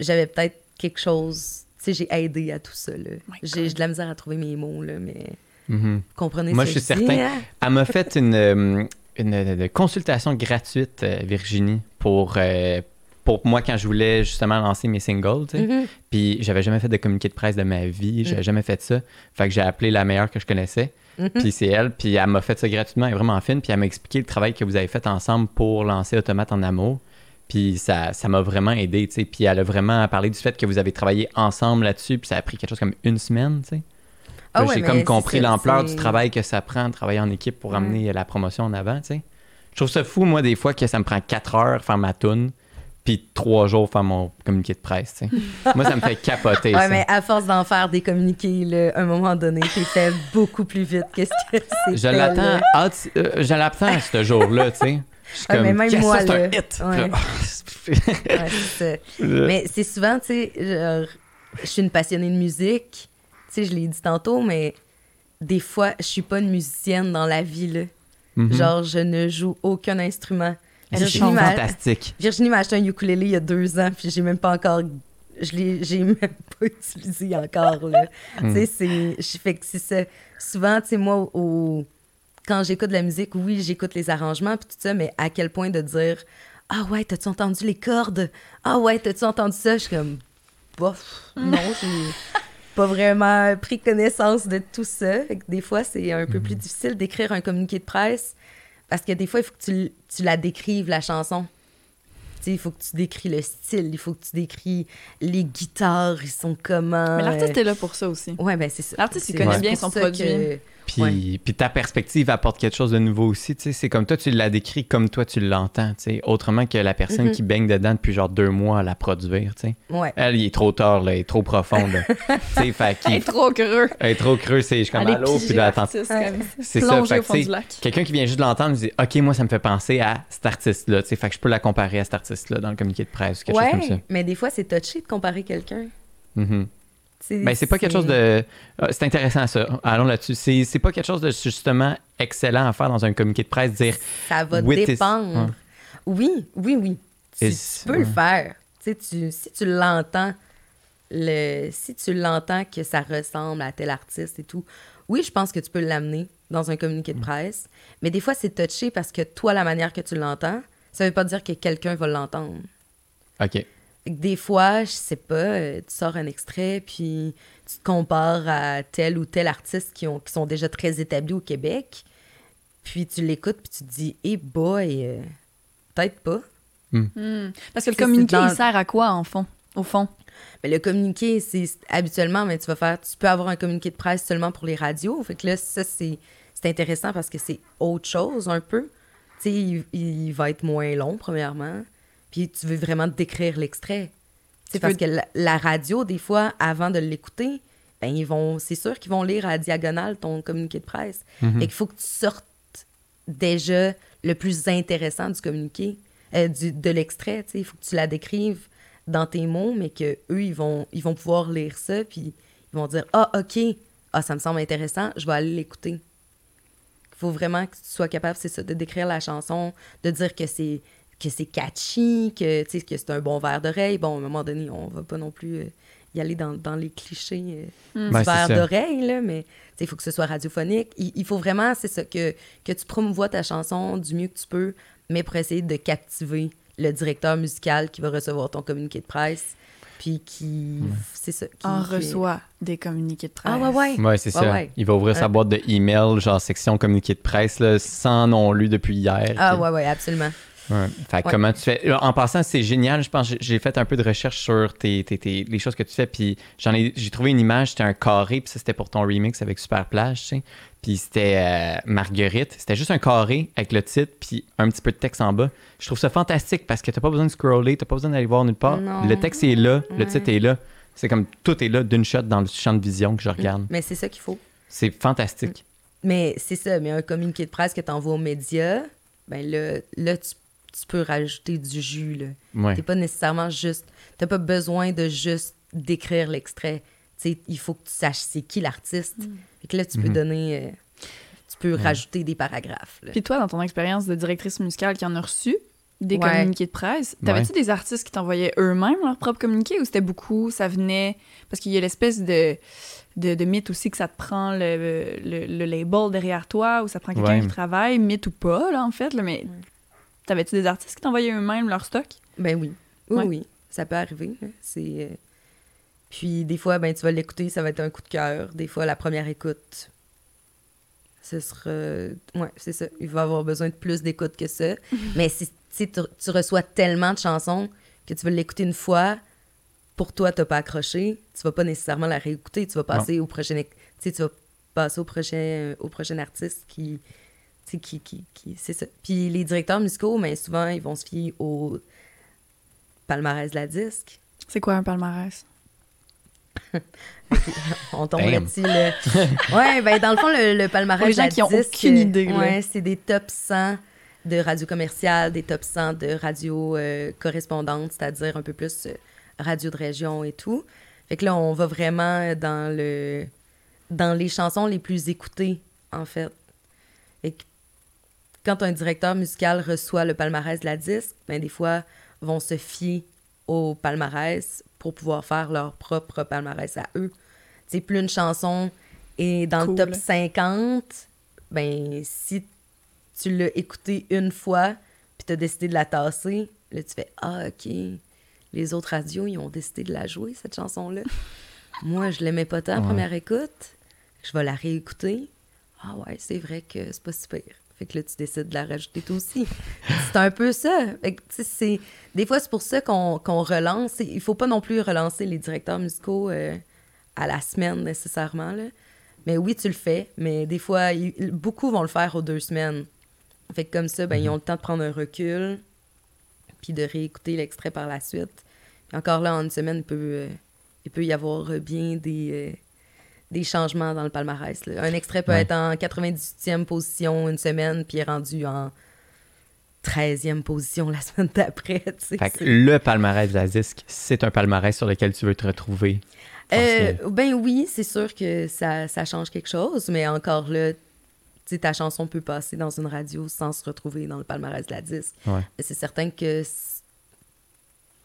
j'avais peut-être quelque chose. Tu sais, j'ai aidé à tout ça, là. My J'ai de la misère à trouver mes mots, là, mais Mhm. comprenez Moi, ce je suis certain. hein? Elle m'a fait une, euh, une, une consultation gratuite, euh, Virginie, pour, euh, pour moi quand je voulais justement lancer mes singles. tu sais. Mhm. Puis j'avais jamais fait de communiqué de presse de ma vie, j'avais Mm. jamais fait ça. Fait que j'ai appelé la meilleure que je connaissais. Mhm. Puis c'est elle, puis elle m'a fait ça gratuitement, elle est vraiment fine, puis elle m'a expliqué le travail que vous avez fait ensemble pour lancer Automate en amour. Puis ça ça m'a vraiment aidé, tu sais. Puis elle a vraiment parlé du fait que vous avez travaillé ensemble là-dessus, puis ça a pris quelque chose comme une semaine, tu sais. Ah ouais, j'ai comme compris l'ampleur du travail que ça prend de travailler en équipe pour amener la promotion en avant, tu sais. Je trouve ça fou, moi, des fois, que ça me prend quatre heures faire ma toune, puis trois jours faire mon communiqué de presse, tu sais. moi, ça me fait capoter, Ouais, ça. mais à force d'en faire des communiqués, là, à un moment donné, t'es fait beaucoup plus vite que ce que c'est. Je l'attends, euh, je l'attends ce jour-là, tu sais. Je suis Ouais, mais comme, même Yes, moi, ça, là. hit. Ouais. Ouais. Mais c'est souvent, tu sais, genre, je suis une passionnée de musique. Tu sais, je l'ai dit tantôt, mais des fois, je suis pas une musicienne dans la vie, là. Mhm. Genre, je ne joue aucun instrument. C'est Virginie m'a fantastique. Virginie m'a acheté un ukulélé il y a deux ans, puis j'ai même pas encore. Je l'ai, j'ai même pas utilisé encore, là. Mm. Tu sais, c'est. Je fais que c'est ça. Souvent, tu sais, moi, au, quand j'écoute de la musique, oui, j'écoute les arrangements, puis tout ça, mais à quel point de dire Ah ouais, t'as-tu entendu les cordes? Ah ouais, t'as-tu entendu ça Je suis comme Bof, non, j'ai pas vraiment pris connaissance de tout ça. Fait que des fois, c'est un peu plus difficile d'écrire un communiqué de presse parce que des fois, il faut que tu, tu la décrives, la chanson. Tu sais, il faut que tu décris le style, il faut que tu décris les guitares, ils sont comment. Mais l'artiste euh, est là pour ça aussi. Ouais, ben c'est ça. L'artiste, il connaît bien son produit. que- Puis, Ouais. puis ta perspective apporte quelque chose de nouveau aussi, tu sais. C'est comme toi, tu l'as décrit comme toi, tu l'entends, tu sais. Autrement que la personne Mhm. qui baigne dedans depuis genre deux mois à la produire, tu sais. Ouais. Elle, il est trop tard, là, il est trop profond, là. tu sais, fait Elle est trop creux. elle est trop creux, c'est comme Elle est allô, puis là, Ouais. C'est ça, plongée fait au que, fond tu du sais, lac. Quelqu'un qui vient juste de l'entendre, dit OK, moi, ça me fait penser à cet artiste-là, tu sais. Fait que je peux la comparer à cet artiste-là dans le communiqué de presse, quelque chose comme ça. Ouais, mais des fois, c'est touché de comparer quelqu'un. Mhm. Tu sais, Ben, c'est pas quelque chose de. Ah, C'est intéressant, ça. Allons là-dessus. C'est pas quelque chose de justement excellent à faire dans un communiqué de presse, dire Ça va is- dépendre. ouais. Oui, oui, oui. Tu, Is- tu peux le faire. Tu sais, tu, si tu l'entends, le, si tu l'entends que ça ressemble à tel artiste et tout, oui, je pense que tu peux l'amener dans un communiqué Mm. de presse. Mais des fois, c'est touché parce que toi, la manière que tu l'entends, ça veut pas dire que quelqu'un va l'entendre. OK. Des fois, je sais pas, euh, tu sors un extrait, puis tu te compares à tel ou tel artiste qui, ont, qui sont déjà très établis au Québec, puis tu l'écoutes, puis tu te dis, eh boy, euh, peut-être pas. Hmm. Parce que le communiqué, dans- il sert à quoi, en fond? Au fond? Mais le communiqué, c'est habituellement, mais tu vas faire, tu peux avoir un communiqué de presse seulement pour les radios. Fait que là, ça, c'est c'est intéressant parce que c'est autre chose un peu. Tu sais, il, il va être moins long, premièrement. Puis tu veux vraiment décrire l'extrait. Tu sais, Tu parce veux- que la, la radio, des fois, avant de l'écouter, ben, ils vont, c'est sûr qu'ils vont lire à la diagonale ton communiqué de presse. Mhm. Et qu'il faut que tu sortes déjà le plus intéressant du communiqué, euh, du, de l'extrait. Il faut que tu la décrives dans tes mots, mais que eux ils vont, ils vont pouvoir lire ça, puis ils vont dire Ah, OK, ah, ça me semble intéressant, je vais aller l'écouter. Il faut vraiment que tu sois capable, c'est ça, de décrire la chanson, de dire que c'est que c'est catchy, que, tu sais, que c'est un bon verre d'oreille. Bon, à un moment donné, on va pas non plus euh, y aller dans, dans les clichés euh, Ben, du c'est verre d'oreille, là, mais tu sais, il faut que ce soit radiophonique. Il, il faut vraiment, c'est ça, que, que tu promouvois ta chanson du mieux que tu peux, mais pour essayer de captiver le directeur musical qui va recevoir ton communiqué de presse, puis qui, c'est ça. Qui, En qui- reçoit des communiqués de presse. Ah ouais, ouais. Ouais, c'est Ouais, ça. ouais. Il va ouvrir sa boîte de email, genre section communiqué de presse, là, sans non lu depuis hier. Ah Puis- ouais, ouais, absolument. Ouais. Fait que Ouais. comment tu fais? En passant, c'est génial. Je pense que j'ai fait un peu de recherche sur tes, tes- tes- les choses que tu fais. Puis j'en ai, j'ai trouvé une image, c'était un carré. Puis ça, c'était pour ton remix avec Super Plage, tu sais. Puis c'était euh, Marguerite. C'était juste un carré avec le titre, puis un petit peu de texte en bas. Je trouve ça fantastique parce que t'as pas besoin de scroller, t'as pas besoin d'aller voir nulle part. Non. Le texte est là, le titre est là. C'est comme tout est là d'une shot dans le champ de vision que je regarde. Mais c'est ça qu'il faut. C'est fantastique. Mais c'est ça, mais un communiqué de presse que tu envoies aux médias, ben là, là tu, tu peux rajouter du jus. Là. Ouais. T'es pas nécessairement juste. T'as pas besoin de juste décrire l'extrait. Tu sais, il faut que tu saches c'est qui l'artiste. Fait que là, tu peux Mhm. donner. euh, tu peux rajouter des paragraphes. là. Puis toi, dans ton expérience de directrice musicale qui en a reçu, des Ouais. communiqués de presse. T'avais-tu des artistes qui t'envoyaient eux-mêmes leurs propres communiqués ou c'était beaucoup, ça venait... Parce qu'il y a l'espèce de, de, de mythe aussi que ça te prend le, le, le label derrière toi ou ça prend quelqu'un Ouais. qui travaille, mythe ou pas, là, en fait. Là, mais t'avais-tu des artistes qui t'envoyaient eux-mêmes leur stock? Ben oui. Oui, Ouais. oui. Ça peut arriver. là. C'est. euh, Puis des fois, ben tu vas l'écouter, ça va être un coup de cœur. Des fois, la première écoute, ce sera. Ouais, c'est ça. Il va avoir besoin de plus d'écoute que ça. Mais si tu sais, tu reçois tellement de chansons que tu veux l'écouter une fois, pour toi, t'as pas accroché, tu vas pas nécessairement la réécouter. Tu vas passer au prochain. Tu sais, tu vas passer au prochain, au prochain artiste qui. Tu sais, qui, qui, qui c'est ça. Puis les directeurs musicaux, mais souvent, ils vont se fier au palmarès de la disque. C'est quoi un palmarès? On tomberait Damn. dessus, le... Ouais, ben dans le fond, le, le palmarès Pour les de la gens qui aucune idée. Ouais, c'est des top 100 de radio commerciale, des top 100 de radio euh, correspondante, c'est-à-dire un peu plus euh, radio de région et tout. Fait que là, on va vraiment dans le dans les chansons les plus écoutées, en fait. Et quand un directeur musical reçoit le palmarès de la disque, ben des fois, vont se fier au palmarès pour pouvoir faire leur propre palmarès à eux. Tu sais, plus une chanson est dans Cool. le top 50, ben si tu l'as écoutée une fois, puis tu as décidé de la tasser, là, tu fais « Ah, OK, les autres radios, ils ont décidé de la jouer, cette chanson-là. Moi, je l'aimais pas tant à Ouais. première écoute. Je vais la réécouter. Ah ouais, c'est vrai que c'est pas si pire. Fait que là, tu décides de la rajouter toi aussi. c'est un peu ça. Fait que, tu sais, c'est... Des fois, c'est pour ça qu'on qu'on relance. Il faut pas non plus relancer les directeurs musicaux euh, à la semaine nécessairement. Là. Mais oui, tu le fais. Mais des fois, ils- beaucoup vont le faire aux deux semaines. Fait que comme ça, ben, ils ont le temps de prendre un recul puis de réécouter l'extrait par la suite. Puis encore là, en une semaine, il peut, euh, il peut y avoir bien des, euh, des changements dans le palmarès. là. Un extrait peut Ouais. être en 98e position une semaine, puis est rendu en 13e position la semaine d'après. le palmarès de la disque, c'est un palmarès sur lequel tu veux te retrouver. Euh, ben oui, c'est sûr que ça, ça change quelque chose, mais encore là, ta chanson peut passer dans une radio sans se retrouver dans le palmarès de la disque. Ouais. C'est certain que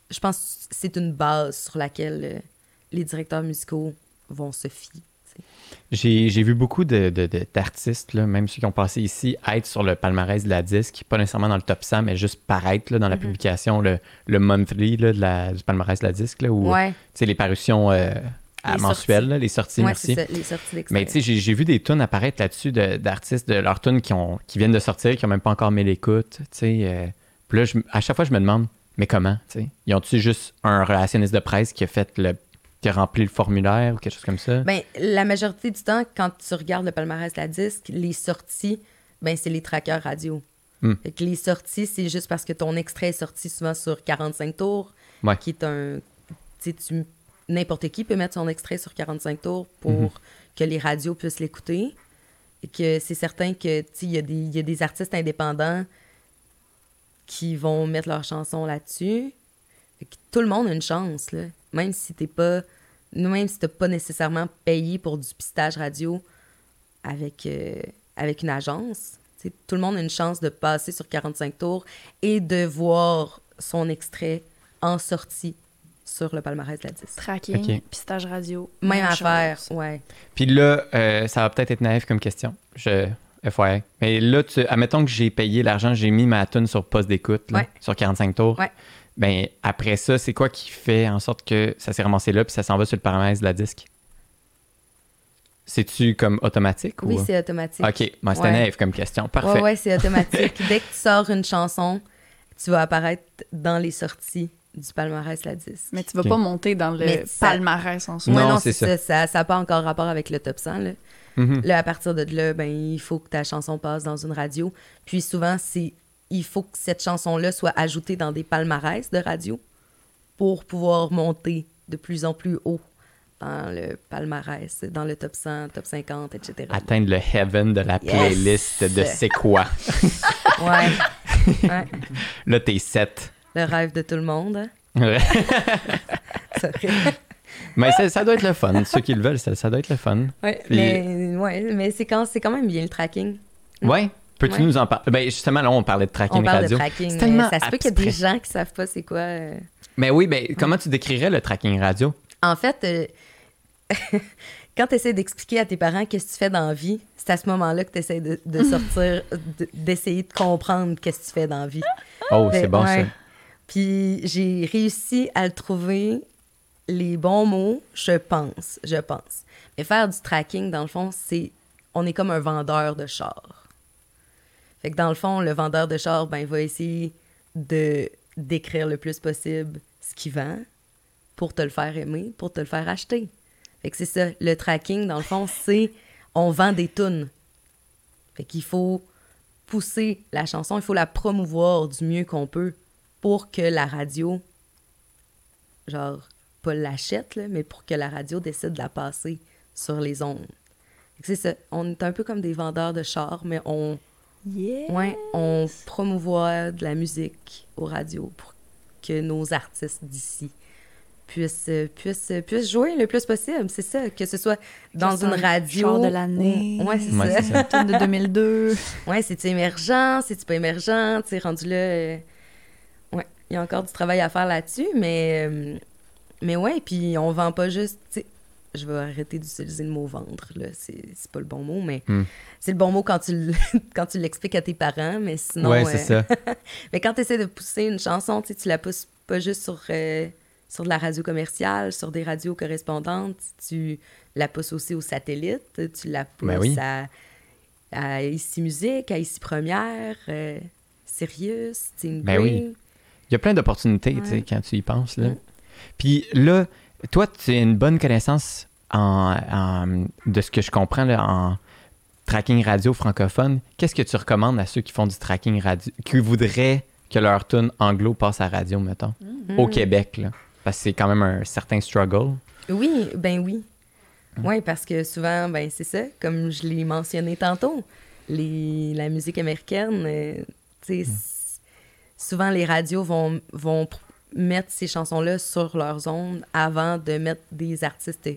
je pense que c'est une base sur laquelle euh, les directeurs musicaux vont se fier. J'ai vu beaucoup de- de- de- d'artistes, là, même ceux qui ont passé ici, être sur le palmarès de la disque, pas nécessairement dans le top 100, mais juste paraître là, dans la Mhm. publication, le, le monthly là, de la- du palmarès de la disque, Ouais, sais, les parutions euh, Les mensuelles, sorties. là, les sorties, ouais merci. c'est ça, les sorties d'extrait. Mais tu sais, j'ai vu des tunes apparaître là-dessus de- d'artistes, de, leurs tunes qui, ont, qui viennent de sortir, qui n'ont même pas encore mis l'écoute. Euh, puis là, je- à chaque fois, je me demande, mais comment, tu sais? Ils ont-tu juste un relationniste de presse qui a fait le. Qui a rempli le formulaire ou quelque chose comme ça? Ben, la majorité du temps, quand tu regardes le palmarès de la disque, les sorties, ben, c'est les trackers radio. Hmm. Fait que les sorties, c'est juste parce que ton extrait est sorti souvent sur 45 tours, Ouais. qui est un... Tu n'importe qui peut mettre son extrait sur 45 tours pour Mhm. que les radios puissent l'écouter. Et que c'est certain que, il y, a des- il y a des artistes indépendants qui vont mettre leurs chansons là-dessus. Tout le monde a une chance, là. Même si t'es pas... Même si t'as pas nécessairement payé pour du pistage radio avec, euh, avec une agence, tu sais, tout le monde a une chance de passer sur 45 tours et de voir son extrait en sortie sur le palmarès de la disque. Tracking, Ok. pistage radio. Même affaire, chose. ouais. Puis là, euh, ça va peut-être être naïf comme question. Je. FYI. Mais là, tu, admettons que j'ai payé l'argent, j'ai mis ma tune sur poste d'écoute, Ouais. sur 45 tours. Ouais. Ben, après ça, c'est quoi qui fait en sorte que ça s'est ramassé là puis ça s'en va sur le paramètre de la disque? C'est-tu comme automatique Oui, ou... c'est automatique. OK, moi c'était Ouais. naïf comme question. Parfait. Ouais, ouais, c'est automatique. Dès que tu sors une chanson, tu vas apparaître dans les sorties du palmarès de la disque. Mais tu vas pas monter dans le Mais ça- palmarès en soi. Non, Ouais, non, c'est ça. Ça n'a pas encore rapport avec le top 100. Là. Mhm. Là, à partir de là, ben, il faut que ta chanson passe dans une radio. Puis souvent, c'est il faut que cette chanson-là soit ajoutée dans des palmarès de radio pour pouvoir monter de plus en plus haut dans le palmarès, dans le top 100, top 50, etc. Atteindre le heaven de la Yes! playlist de c'est quoi? Ouais. Ouais. là, t'es 7. Le rêve de tout le monde. hein? Ouais. Mais ça, ça doit être le fun. Ceux qui le veulent, ça, ça doit être le fun. Puis- mais, ouais, mais c'est quand, quand même bien le tracking. Mm. Peux-tu Ouais. nous en parler? Ben, justement, là, on parlait de tracking On parle radio. de tracking. Tellement ça se peut qu'il y a des gens qui savent pas c'est quoi. euh. Mais oui, ben, comment tu décrirais le tracking radio? En fait, euh, quand tu essaies d'expliquer à tes parents qu'est-ce que tu fais dans la vie, c'est à ce moment-là que tu essaies de, de sortir, de- d'essayer de comprendre qu'est-ce que tu fais dans la vie. Oh, Ben, c'est bon ouais. ça. Puis j'ai réussi à le trouver les bons mots, je pense, je pense. Mais faire du tracking, dans le fond, c'est on est comme un vendeur de chars. Fait que dans le fond, le vendeur de chars, ben, il va essayer de décrire le plus possible ce qu'il vend pour te le faire aimer, pour te le faire acheter. Fait que c'est ça, le tracking, dans le fond, c'est on vend des tunes. Fait qu'il faut pousser la chanson, il faut la promouvoir du mieux qu'on peut pour que la radio, genre, pas l'achète, là, mais pour que la radio décide de la passer sur les ondes. Fait que C'est ça, on est un peu comme des vendeurs de chars, mais on, Yeah. ouais, on promouvoit de la musique aux radios pour que nos artistes d'ici puissent, puissent, puissent jouer le plus possible. C'est ça, que ce soit dans une un radio. de l'année. ou- Ouais, c'est Ouais, ça. c'est ça. Tune de 2002. Ouais, c'est-tu émergent, c'est-tu pas émergent, tu rendu là... euh, Ouais, il y a encore du travail à faire là-dessus, mais... euh, Mais ouais, puis on vend pas juste... je vais arrêter d'utiliser le mot « vendre », là, c'est pas le bon mot, mais Hmm. c'est le bon mot quand tu l- quand tu l'expliques à tes parents, mais sinon... ouais, euh, c'est ça. mais quand tu essaies de pousser une chanson, tu la pousses pas juste sur, euh, sur de la radio commerciale, sur des radios correspondantes, tu la pousses aussi au satellite, tu la pousses Ben oui. à, à Ici Musique, à Ici Première, euh, Sirius, Teen Ben oui. Il y a plein d'opportunités, Ouais. quand tu y penses, là. Mm. Puis là, toi, tu as une bonne connaissance en, en- de ce que je comprends là, en tracking radio francophone. Qu'est-ce que tu recommandes à ceux qui font du tracking radio, qui voudraient que leur tune anglo passe à radio, mettons, au Mm. Québec, là? Parce que c'est quand même un certain struggle. Oui, ben oui. Mm. Oui, parce que souvent, ben c'est ça, comme je l'ai mentionné tantôt, les, la musique américaine, euh, tu Mm. sais, s- souvent les radios vont, vont mettre ces chansons-là sur leurs ondes avant de mettre des artistes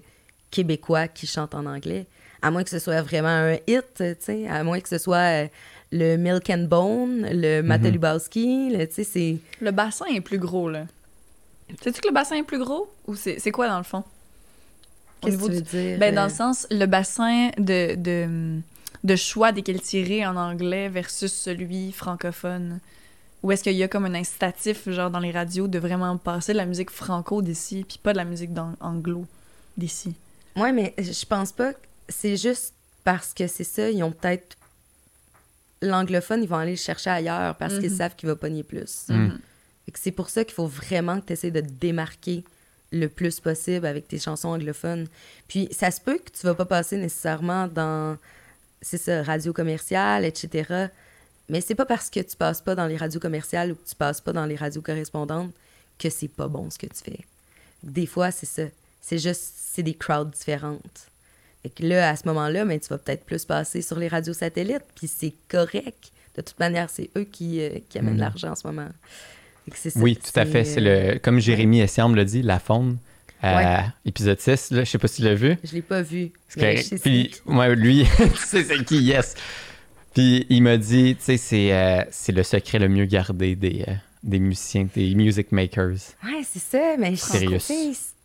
québécois qui chantent en anglais. À moins que ce soit vraiment un hit, tu sais, à moins que ce soit euh, le Milk and Bone, le Mm-hmm. Matt Lubowski, le- tu sais, c'est... Le bassin est plus gros, là. Sais-tu que le bassin est plus gros? Ou c'est c'est quoi, dans le fond? Qu'est-ce que tu veux du- dire? Ben, dans euh, le sens, le bassin de, de, de choix desquels tirer en anglais versus celui francophone. Ou est-ce qu'il y a comme un incitatif, genre, dans les radios, de vraiment passer de la musique franco d'ici, puis pas de la musique anglo d'ici? Ouais, mais je pense pas. que C'est juste parce que c'est ça, ils ont peut-être. L'anglophone, ils vont aller le chercher ailleurs parce qu'ils Mhm. savent qu'il va pogner plus. Mm. C'est pour ça qu'il faut vraiment que tu essaies de te démarquer le plus possible avec tes chansons anglophones. Puis ça se peut que tu vas pas passer nécessairement dans, c'est ça, radio commerciale, etc. Mais c'est pas parce que tu passes pas dans les radios commerciales ou que tu passes pas dans les radios correspondantes que c'est pas bon ce que tu fais. Des fois, c'est ça. C'est juste, c'est des crowds différentes. Fait que là, à ce moment-là, ben, tu vas peut-être plus passer sur les radios satellites, puis c'est correct. De toute manière, c'est eux qui, euh, qui amènent Mhm. l'argent en ce moment. Ça, Oui, tout à fait. C'est euh, le, comme Jérémy Essiam l'a dit, La Faune, euh, Ouais. épisode 6. Là, je sais pas si tu l'as vu. Je l'ai pas vu. Mais je sais Puis, moi, lui, tu sais c'est qui, yes. Puis, il m'a dit, tu sais, c'est euh, c'est le secret le mieux gardé des, euh, des musiciens, des music makers. Ouais, c'est ça, mais je Sérieux.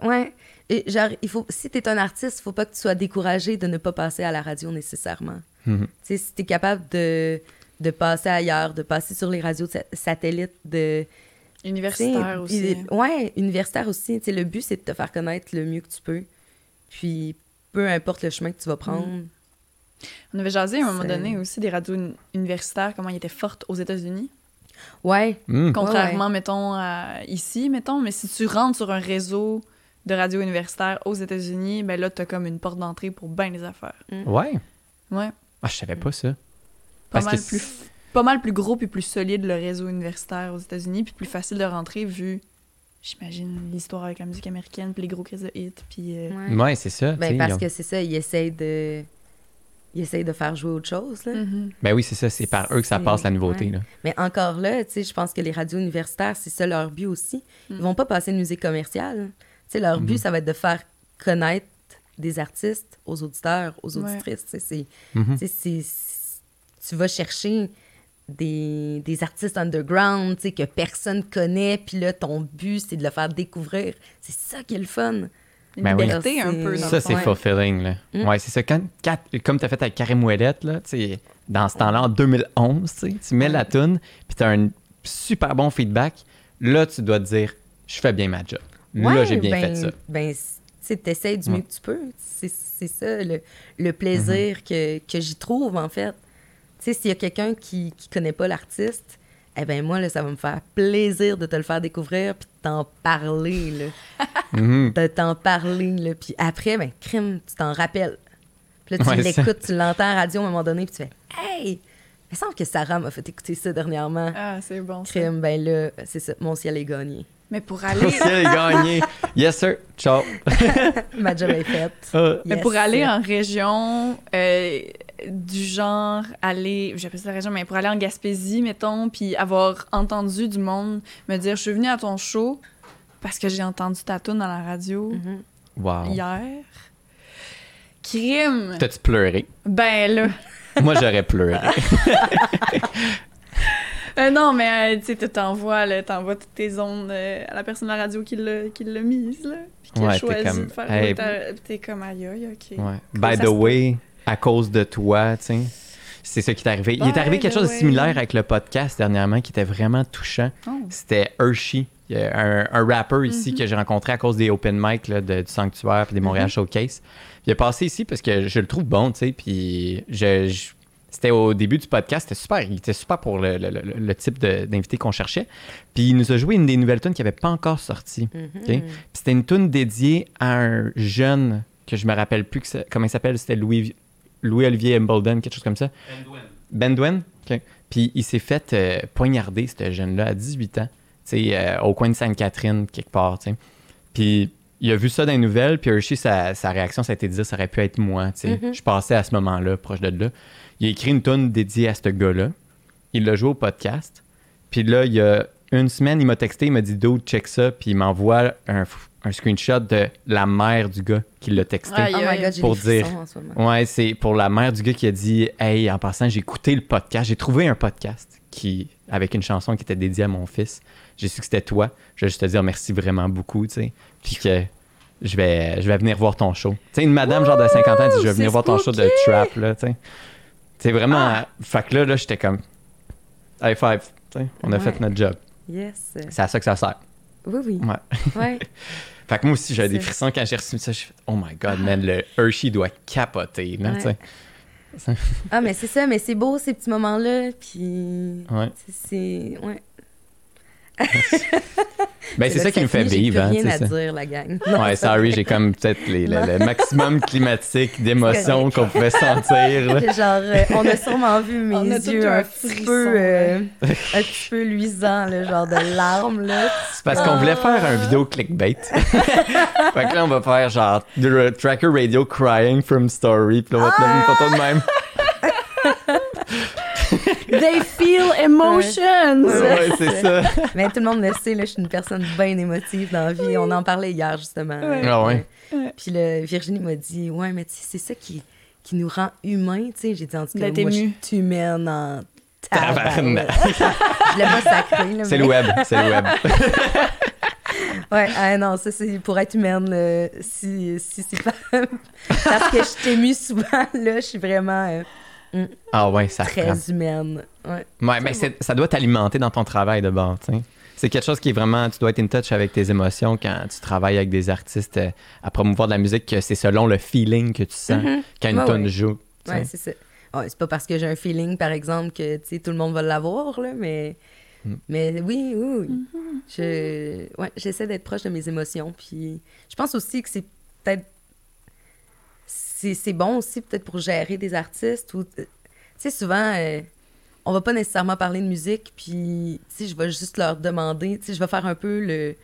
Ouais. Et genre, il faut, si t'es un artiste, il faut pas que tu sois découragé de ne pas passer à la radio nécessairement. Mhm. Tu sais, si t'es capable de, de passer ailleurs, de passer sur les radios sa- satellites, de... Universitaire aussi. il- Ouais, universitaire aussi. Tu sais, le but, c'est de te faire connaître le mieux que tu peux. Puis, peu importe le chemin que tu vas prendre. On avait jasé à un moment donné aussi des radios uni- universitaires, comment ils étaient fortes aux États-Unis. Ouais, Mm. Contrairement, mettons, à ici, mettons. Mais si tu rentres sur un réseau de radio universitaires aux États-Unis, ben là, t'as comme une porte d'entrée pour bien les affaires. Ouais. Ouais. Ah, je savais pas ça. Pas Parce mal, que plus, pas mal plus gros puis plus solide le réseau universitaire aux États-Unis, puis plus facile de rentrer vu, j'imagine, l'histoire avec la musique américaine, puis les gros crises de hits, puis... euh, ouais. Ouais, c'est ça. Ben, parce ont- que c'est ça, ils essayent de... Ils essayent de faire jouer autre chose, là. mhm. Ben oui, c'est ça. C'est par eux que ça passe la nouveauté. ouais. Là. Mais encore là, tu sais, je pense que les radios universitaires, c'est ça leur but aussi. Ils Mm. vont pas passer de musique commerciale. Tu sais, leur but, ça va être de faire connaître des artistes aux auditeurs, aux Ouais. auditrices. Tu sais, c'est- Mhm. sais, c'est- tu vas chercher des, des artistes underground, tu sais, que personne connaît, puis là, ton but, c'est de le faire découvrir. C'est ça qui est le fun. Ben oui. liberté un C'est- peu. dans Ça, c'est. Ouais. fulfilling, là. Mm. Ouais, c'est ça. Quand, quand- comme tu as fait avec Carré Mouellette, là, dans ce temps-là, en 2011, tu mets la tune, puis tu as un super bon feedback. Là, tu dois te dire, je fais bien ma job. là, j'ai bien ben, fait ça. Ben, tu sais, t'essayes du mieux que tu peux. C'est c'est ça, le, le plaisir Mm-hmm. que, que j'y trouve, en fait. Tu sais, s'il y a quelqu'un qui qui connaît pas l'artiste, eh ben moi, là, ça va me faire plaisir de te le faire découvrir puis de t'en parler, là. Mhm. de t'en parler, là. Puis après, ben, crime, tu t'en rappelles. Puis là, tu Ouais, l'écoutes, tu l'entends à la radio à un moment donné, puis tu fais « Hey! Il me semble que Sarah m'a fait écouter ça dernièrement. Ah, c'est bon. ça. Crime, ben là, c'est ça, mon ciel est gagné. Mais pour aller, Ciel est gagné. Yes, sir. Ciao. Ma job est faite. Ah. mais pour aller en région euh, du genre aller, j'appelle ça la région, mais pour aller en Gaspésie, mettons, puis avoir entendu du monde me dire, je suis venue à ton show parce que j'ai entendu ta tune dans la radio Mhm. Wow. hier. Crime. T'as-tu pleuré? Ben là. Moi, j'aurais pleuré. Euh, non, mais euh, tu sais, tu t'envoies, t'envoies toutes tes ondes euh, à la personne de la radio qui l'a, mise, là. Puis qui Ouais, a choisi comme, de faire hey. T'es comme aïe, ok. Ouais. By the way, à cause de toi, tu sais, c'est ça qui est arrivé. Il est arrivé quelque the chose de similaire avec le podcast dernièrement qui était vraiment touchant. Oh. C'était Hershey, il y a un, un rapper ici Mhm. que j'ai rencontré à cause des open mic là, de- du Sanctuaire puis des Montréal Mhm. Showcase. Il est passé ici parce que je le trouve bon, tu sais, puis je, je- c'était au début du podcast, c'était super, il était super pour le, le- le- le type d'invité qu'on cherchait. Puis il nous a joué une des nouvelles tunes qui n'avait pas encore sorti. Mhm. Ok. Puis c'était une tune dédiée à un jeune que je me rappelle plus que comment il s'appelle, c'était Louis Louis Olivier Embolden, quelque chose comme ça. Bendwen. OK. Puis il s'est fait euh, poignarder ce jeune-là à 18 ans, tu sais euh, au coin de Sainte-Catherine quelque part, tu sais. Puis il a vu ça dans les nouvelles, puis Hershey, sa, sa réaction, ça a été de dire ça aurait pu être moi, tu sais. Mhm. Je passais à ce moment-là, proche de là. Il a écrit une tune dédiée à ce gars-là. Il l'a joué au podcast. Puis là, il y a une semaine, il m'a texté, il m'a dit Dude, check ça, puis il m'envoie un, un screenshot de la mère du gars qui l'a texté. Oh my god, j'ai Pour dire. en ce moment. Ouais, c'est pour la mère du gars qui a dit Hey, en passant, j'ai écouté le podcast, j'ai trouvé un podcast qui avec une chanson qui était dédiée à mon fils. J'ai su que c'était toi. Je vais juste te dire merci vraiment beaucoup, tu sais. Puis que je vais, je vais venir voir ton show. Tu sais, une madame genre de 50 ans dit Je vais venir voir ton show de trap, là, tu sais. C'est vraiment. Fait que là, là j'étais comme High five, tu sais. On a Ouais. fait notre job. Yes. C'est à ça que ça sert. Oui, oui. Ouais. Ouais. Fait que moi aussi, j'avais des frissons quand j'ai reçu ça. Je fais, oh my god, man, le Hershey doit capoter, là, tu sais. Ah, mais c'est ça, mais c'est beau ces petits moments-là, puis Ouais. c'est... Ouais. Ben, c'est ça qui nous fait vivre, hein, rien à ça. dire, la gang. Ouais, sorry, j'ai comme peut-être les- le, le maximum climatique d'émotions qu'on pouvait sentir. là. Genre, euh, on a sûrement vu mes On a tous yeux un un petit peu, euh, un petit peu luisants, là, genre de larmes, là. C'est parce qu'on voulait faire un vidéo clickbait. fait que là, on va faire genre The Tracker Radio Crying from Story. Puis là, on va te mettre une photo de même. They feel emotions! Ouais, c'est ça. Mais tout le monde le sait, là, je suis une personne bien émotive dans la vie. On en parlait hier, justement. Ouais. Ah ouais. Ouais. Puis là, Virginie m'a dit, ouais, mais tu sais, c'est ça qui, qui nous rend humains, tu sais. J'ai dit, en tout cas, moi, je suis humaine en Tabarnak. tabarnak. je l'ai pas sacré, là. C'est mais- le web, c'est le web. Ouais, ah non, ça, c'est pour être humaine, là, si, si c'est pas... Parce que je t'émue souvent, là, je suis vraiment euh, Ah ouais, ça très prend. humaine. Ouais. Ouais, mais c'est- ça doit t'alimenter dans ton travail de bord, tu sais. C'est quelque chose qui est vraiment, tu dois être in touch avec tes émotions quand tu travailles avec des artistes euh, à promouvoir de la musique, que c'est selon le feeling que tu sens Mhm. quand une Ouais, tonne ouais. joue. tu Ouais, c'est ça. Ouais, c'est pas parce que j'ai un feeling, par exemple, que tu sais, tout le monde va l'avoir, là, mais... Mm. Mais oui, oui, oui. Je... Ouais, j'essaie d'être proche de mes émotions, puis je pense aussi que c'est peut-être... C'est c'est bon aussi, peut-être, pour gérer des artistes, ou... Tu sais, souvent, euh, on va pas nécessairement parler de musique, puis, tu sais, je vais juste leur demander, tu sais, je vais faire un peu le...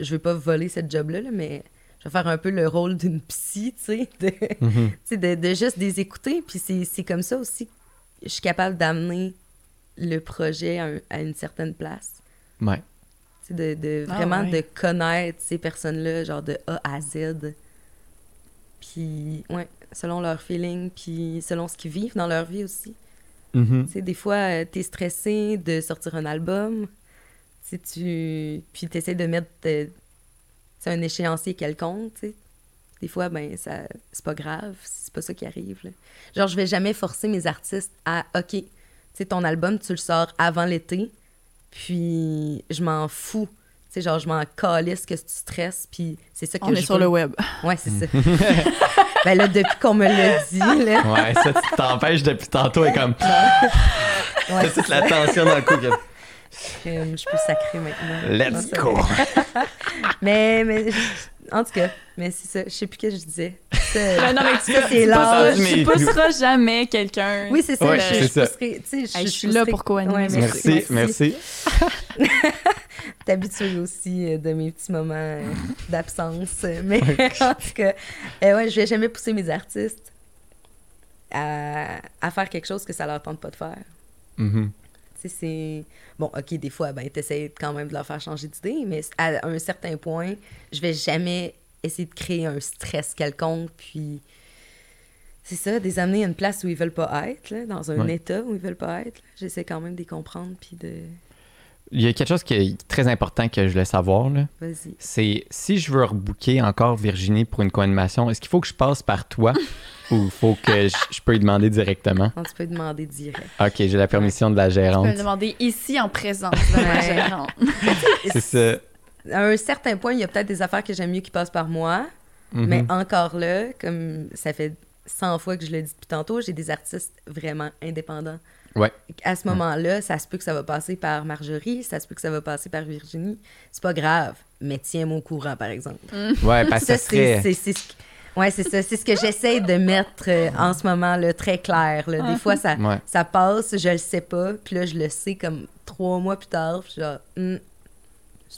Je veux pas voler cette job-là, là, mais je vais faire un peu le rôle d'une psy, tu sais, de Mhm. de, de juste les écouter. Puis c'est c'est comme ça aussi que je suis capable d'amener le projet à, un- à une certaine place. Ouais. Tu sais, de, de Ah vraiment ouais. de connaître ces personnes-là, genre de A à Z. Puis, ouais, selon leur feeling, puis selon ce qu'ils vivent dans leur vie aussi. Tu sais, des fois, euh, t'es stressé de sortir un album. Tu sais, tu... Puis t'essaies de mettre euh, tu un échéancier quelconque, tu sais. Des fois, ben, ça... c'est pas grave, c'est pas ça qui arrive. là. Genre, je vais jamais forcer mes artistes à, OK, tu sais, ton album, tu le sors avant l'été, puis je m'en fous. Tu sais, genre, je m'en calisse que tu stresses, puis c'est ça que On je est sur veux. le web. Ouais, c'est ça. ben là, depuis qu'on me l'a dit, là, Ouais, ça, tu t'empêches depuis tantôt et comme. ouais, c'est toute la tension dans le cou. je peux sacrer maintenant. Let's go! Mais, mais, en tout cas, mais c'est ça. Je sais plus ce que je disais. Ça, Ben non, mais tu, ça, c'est l'âge. pousseras- tu pousseras jamais quelqu'un. Oui, c'est ça. Ouais, je, je ça. pousserai- tu sais, Hey, je suis là pour co-animer. Ouais, Merci, merci. T'habitues aussi euh, de mes petits moments euh, d'absence. Mais en tout cas, euh, ouais, je vais jamais pousser mes artistes à, à faire quelque chose que ça leur tente pas de faire. Tu sais, c'est... Bon, OK, des fois, ben, t'essaies quand même de leur faire changer d'idée, mais à un certain point, je vais jamais essayer de créer un stress quelconque, puis... C'est ça, des amener à une place où ils veulent pas être, là, dans un Ouais. état où ils veulent pas être. là. J'essaie quand même de les comprendre, puis de... Il y a quelque chose qui est très important que je voulais savoir, là. Vas-y. C'est si je veux rebooker encore Virginie pour une co-animation, est-ce qu'il faut que je passe par toi ou il faut que je, je peux lui demander directement? Non, tu peux demander direct. Ok, j'ai la permission de la Tu peux gérante. me demander ici en présence de la gérante. C'est ça. À un certain point, il y a peut-être des affaires que j'aime mieux qui passent par moi, Mhm. mais encore là, comme ça fait 100 fois que je le dis depuis tantôt, j'ai des artistes vraiment indépendants. Ouais. À ce moment-là, ça se peut que ça va passer par Marjorie, ça se peut que ça va passer par Virginie. C'est pas grave, mais tiens-moi au courant, par exemple. Ouais, parce que ça Ça, c'est serait. c'est- c'est ce que- Ouais, c'est ça. C'est ce que j'essaie de mettre euh, en ce moment, là, très clair. là. Des fois, ça, Ouais. ça passe, je le sais pas, puis là, je le sais comme trois mois plus tard, puis genre, hmm,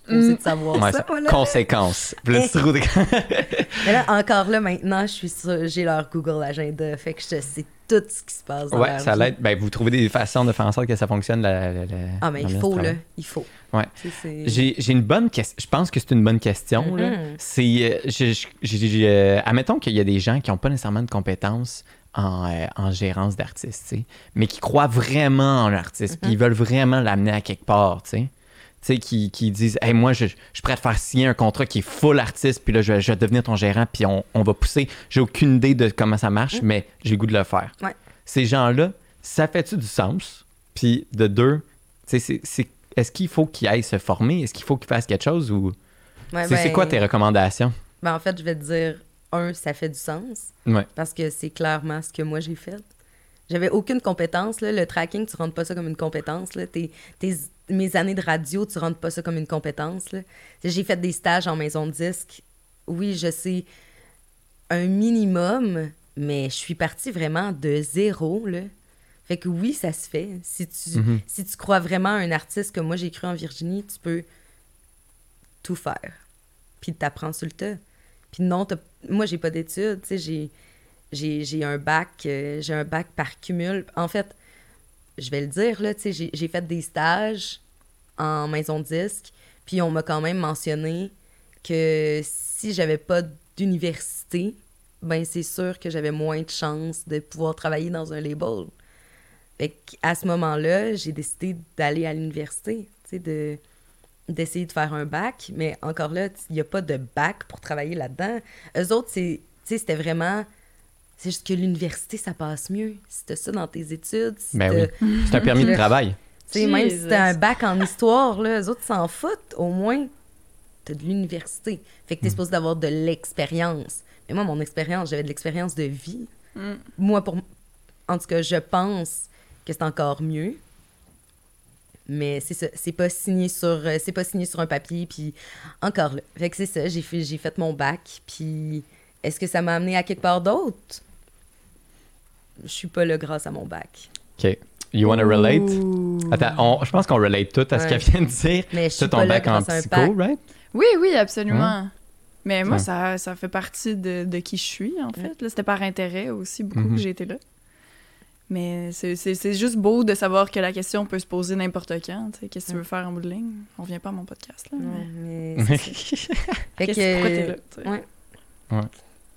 je suis supposée de savoir Ouais, ça, ça- voilà. Conséquences. Des- Mais là, encore là, maintenant, je suis sur, j'ai leur Google Agenda, fait que je sais tout ce qui se passe dans Ouais, ça vie. l'aide. Ben, vous trouvez des façons de faire en sorte que ça fonctionne. La, la- la- Ah, mais il faut, là, il faut. Ouais. J'ai j'ai une bonne question. Je pense que c'est une bonne question. là. Mhm. C'est. euh, j'ai- j'ai- j'ai- euh, admettons qu'il y a des gens qui n'ont pas nécessairement de compétences en, euh, en gérance d'artistes, tu sais, mais qui croient vraiment en l'artiste, puis ils veulent vraiment l'amener à quelque part, tu sais. Tu sais, qui, qui disent hey, Moi, je, je suis prêt à te faire signer un contrat qui est full artiste, puis là, je, vais- je vais devenir ton gérant, puis on, on va pousser. J'ai aucune idée de comment ça marche, mais j'ai le goût de le faire. Ouais. Ces gens-là, ça fait-tu du sens? Puis de deux, c'est- c'est- est-ce qu'il faut qu'ils aillent se former? Est-ce qu'il faut qu'ils fassent quelque chose ou. Ouais, C'est c'est ben, quoi tes recommandations? ben, en fait, je vais te dire, un, ça fait du sens, Ouais. parce que c'est clairement ce que moi j'ai fait. J'avais aucune compétence. Là. Le tracking, tu rentres pas ça comme une compétence. Là. Tes, tes- mes années de radio, tu rentres pas ça comme une compétence. J'ai fait des stages en maison de disque. Oui, je sais un minimum, mais je suis partie vraiment de zéro. Là. Fait que oui, ça se fait. Si tu, Mhm. si tu crois vraiment à un artiste comme moi j'ai cru en Virginie, tu peux tout faire. Puis t'apprends sur le tas. Puis non, moi j'ai pas d'études, j'ai un bac, euh, j'ai un bac par cumul. En fait, je vais le dire là, tu sais, j'ai- fait des stages en maison de disque, puis on m'a quand même mentionné que si j'avais pas d'université, ben c'est sûr que j'avais moins de chances de pouvoir travailler dans un label. Fait à ce moment-là, j'ai décidé d'aller à l'université, tu sais, de d'essayer de faire un bac, mais encore là, il n'y a pas de bac pour travailler là-dedans. Eux autres, c'est, c'était vraiment... C'est juste que l'université, ça passe mieux. Si t'as ça dans tes études, si Ben oui. C'est un permis de travail. tu sais, même si t'as un bac en histoire, là, eux autres s'en foutent. Au moins, t'as de l'université. Fait que t'es supposé d'avoir de l'expérience. Mais moi, mon expérience, j'avais de l'expérience de vie. Mm. Moi, pour... En tout cas, je pense que c'est encore mieux. Mais c'est ça, c'est pas signé sur euh, c'est pas signé sur un papier puis encore là. Fait que c'est ça, j'ai fait j'ai fait mon bac puis est-ce que ça m'a amené à quelque part d'autre? Je suis pas là grâce à mon bac. OK. You wanna relate? Attends, on- je pense qu'on relate tout à ce Ouais. qu'elle vient de dire. Mais je ton bac en psycho, right? Oui, oui, absolument. Mais moi, ça, ça fait partie de, de qui je suis, en fait. Là, C'était par intérêt aussi, beaucoup, Mhm. que j'ai été là. Mais c'est- c'est c'est juste beau de savoir que la question peut se poser n'importe quand. tu sais. Qu'est-ce que tu veux faire en bout de ligne? On vient pas à mon podcast, là. Ouais, mais mais. Fait qu'est-ce- pourquoi t'es que là? ouais. Ouais.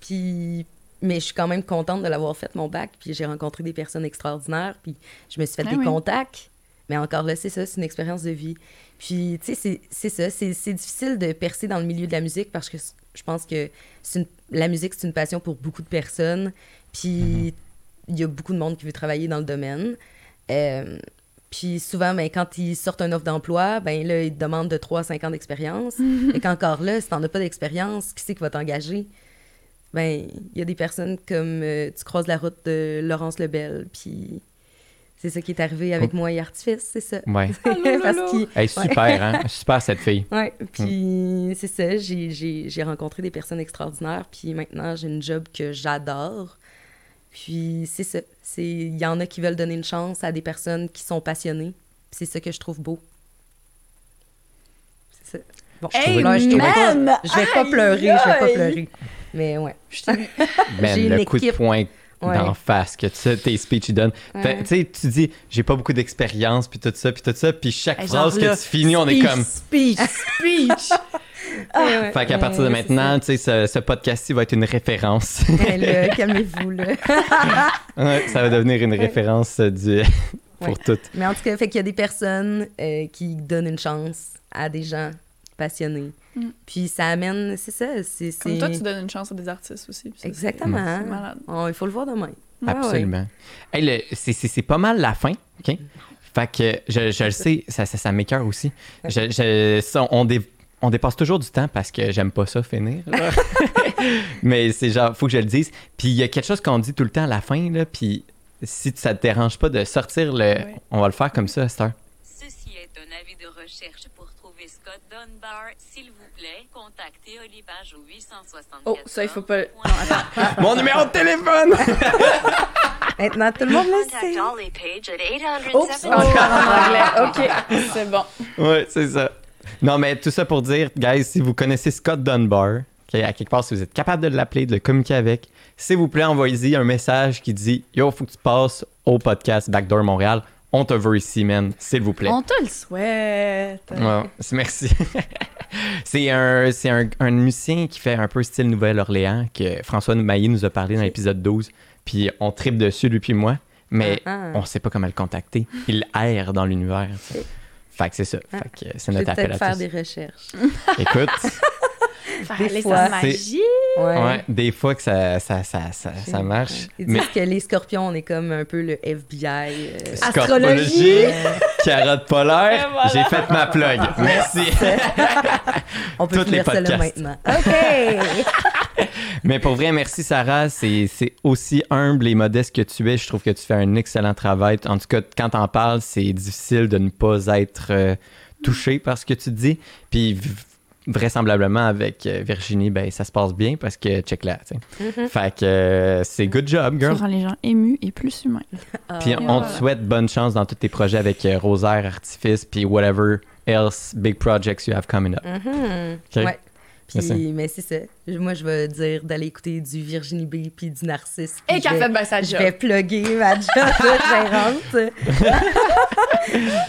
Puis mais je suis quand même contente de l'avoir fait, mon bac. Puis j'ai rencontré des personnes extraordinaires. Puis je me suis fait Ah des oui. contacts. Mais encore là, c'est ça, c'est une expérience de vie. Puis, tu sais, c'est- ça. C'est c'est difficile de percer dans le milieu de la musique parce que je pense que une- la musique, c'est une passion pour beaucoup de personnes. Puis, il y a beaucoup de monde qui veut travailler dans le domaine. Euh, puis souvent, ben, quand ils sortent un offre d'emploi, ben là, ils te demandent de 3 à 5 ans d'expérience. Et qu'encore là, si t'en as pas d'expérience, qui c'est qui va t'engager? Ben, il y a des personnes comme euh, tu croises la route de Laurence Lebel, puis c'est ça qui est arrivé avec moi et Artifice, c'est ça. Ouais. Parce qu'il Elle est super, hein? Super, cette fille. Ouais, puis c'est ça, j'ai- j'ai j'ai rencontré des personnes extraordinaires, puis maintenant j'ai une job que j'adore. Puis c'est ça, c'est il y en a qui veulent donner une chance à des personnes qui sont passionnées, puis c'est ça que je trouve beau. C'est ça. Bon, je Hey, trouvais- là, je man! je vais pas pleurer, je vais pas pleurer. Mais ouais. Ben, J'ai le une coup de poing Ouais. d'en face que tu, tes speeches ils donnent. Fait, Tu sais, tu dis, j'ai pas beaucoup d'expérience, puis tout ça, puis tout ça, puis chaque Hey, phrase genre là, que tu finis, on est speech, comme. Speech, speech! Ouais, Fait qu'à ouais, partir de maintenant, tu sais, ce, ce podcast-ci va être une référence. là, Calmez-vous, là. Ouais, ça va devenir une référence euh, du... pour Ouais. toutes. Mais en tout cas, fait qu'il y a des personnes euh, qui donnent une chance à des gens passionnés. Mm. Puis ça amène, c'est ça, c'est... Comme toi, tu donnes une chance à des artistes aussi. ça, Exactement. C'est malade. Oh, il faut le voir demain. Ouais, Absolument. Hey, le- c'est- c'est c'est pas mal la fin, OK? Fait que je, je le sais, ça, ça, ça m'écoeure aussi. Je, je- ça, on, dé- on dépasse toujours du temps parce que j'aime pas ça finir. là. Mais c'est genre, faut que je le dise. Puis il y a quelque chose qu'on dit tout le temps à la fin, là, puis si ça te dérange pas de sortir le... Ouais. On va le faire comme ça, Esther. Ceci est un avis de recherche pour trouver Scott Dunbar. S'il vous plaît, contactez Olivage au 864. Oh, ça, il faut pas. Non, attends. Mon numéro de téléphone! Maintenant, tout le monde le sait. Ollie Page at 870. Oups, encore en anglais. OK, c'est bon. Ouais, c'est ça. Non, mais tout ça pour dire, guys, si vous connaissez Scott Dunbar, ok, à quelque part, si vous êtes capable de l'appeler, de le communiquer avec, s'il vous plaît, envoyez-y un message qui dit Yo, faut que tu passes au podcast Backdoor Montréal. On te veut ici, man, s'il vous plaît. On te le souhaite. Ouais, merci. c'est un, c'est un, un musicien qui fait un peu style Nouvelle-Orléans que François Mailly nous a parlé dans l'épisode 12. Puis on tripe dessus, lui puis moi. Mais Ah, ah. on sait pas comment le contacter. Il erre dans l'univers. Fait que c'est ça. Ah. Fait que c'est notre appel à faire tous. des recherches. Écoute, Faire aller fois, magie. Ouais. ouais, des fois que ça, ça, ça, ça, ça marche. Ils Mais disent que les scorpions, on est comme un peu le FBI. euh, scorpologie, euh, carotte polaire, voilà. j'ai fait ma plug. Merci. on peut Toutes les finir ça là maintenant. OK! Mais pour vrai, merci Sarah. C'est c'est aussi humble et modeste que tu es. Je trouve que tu fais un excellent travail. En tout cas, quand t'en parles, c'est difficile de ne pas être euh, touché par ce que tu dis. Puis vraisemblablement avec euh, Virginie, ben ça se passe bien parce que check là. tu sais. Fait que euh, c'est good job, Ça girl. rend les gens émus et plus humains. Puis Et on voilà. te souhaite bonne chance dans tous tes projets avec euh, Rosaire, Artifice, puis whatever else big projects you have coming up. Mhm. Ouais. Merci. Puis, mais c'est ça. Je- Moi, je vais dire d'aller écouter du Virginie B puis du Narcisse. Et Puis qu'elle je fait bien sa Je job. vais plugger ma job de gérante.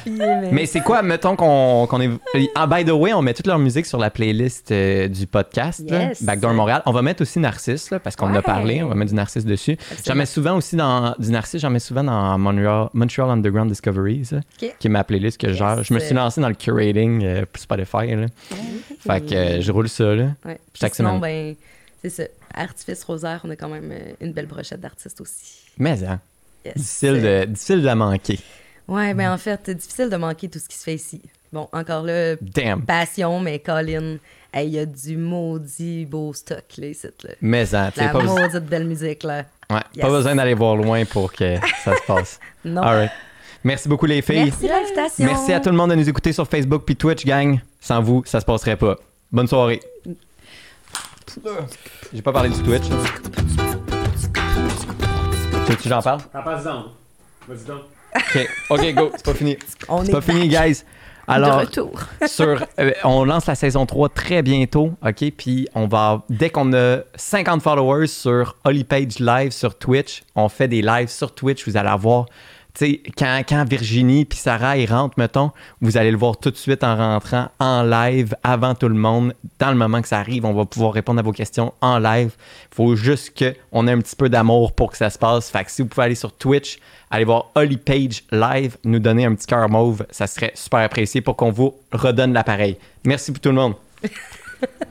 Puis, mais- Mais c'est quoi, mettons qu'on qu'on est. Ah, by the way, on met toute leur musique sur la playlist euh, du podcast, là, Yes. Backdoor Montréal. On va mettre aussi Narcisse, là, parce qu'on en a parlé. On va mettre du Narcisse dessus. J'en mets souvent aussi dans. Du Narcisse, j'en mets souvent dans Montreal, Montreal Underground Discoveries, là, qui est ma playlist que je gère. Yes. Je me suis lancé dans le curating euh, pour Spotify. Là. Fait que euh, je roule ça. Là. Ouais. Puis Chaque sinon, semaine. ben, c'est ça. Artifice Rosaire, on a quand même euh, une belle brochette d'artistes aussi. Mais, hein, Yes. difficile, de, difficile de la manquer. Ouais, ben en fait, c'est difficile de manquer tout ce qui se fait ici. Bon, encore là, Damn. passion, mais Colin, hey, il y a du maudit beau stock, là, ici, là. Mais, hein, tu sais, La pas, besoin- maudite belle musique, là. ouais, Yes. pas besoin d'aller voir loin pour que ça se passe. Non. All right. Merci beaucoup, les filles. Merci de l'invitation. Merci à tout le monde de nous écouter sur Facebook puis Twitch, gang. Sans vous, ça se passerait pas. Bonne soirée. J'ai pas parlé du Twitch. Tu veux que j'en parle? Donc. Vas-y donc. OK, OK, go. C'est pas fini. On C'est est pas fini, guys. de Alors, retour. sur, euh, on lance la saison 3 très bientôt, OK? Puis on va, dès qu'on a 50 followers sur Holly Page Live sur Twitch, on fait des lives sur Twitch. Vous allez avoir sais, quand, quand Virginie puis Sarah, ils rentrent, mettons, vous allez le voir tout de suite en rentrant, en live, avant tout le monde. Dans le moment que ça arrive, on va pouvoir répondre à vos questions en live. Faut juste qu'on ait un petit peu d'amour pour que ça se passe. Fait que si vous pouvez aller sur Twitch, aller voir Holly Page live, nous donner un petit cœur mauve, ça serait super apprécié pour qu'on vous redonne l'appareil. Merci pour tout le monde.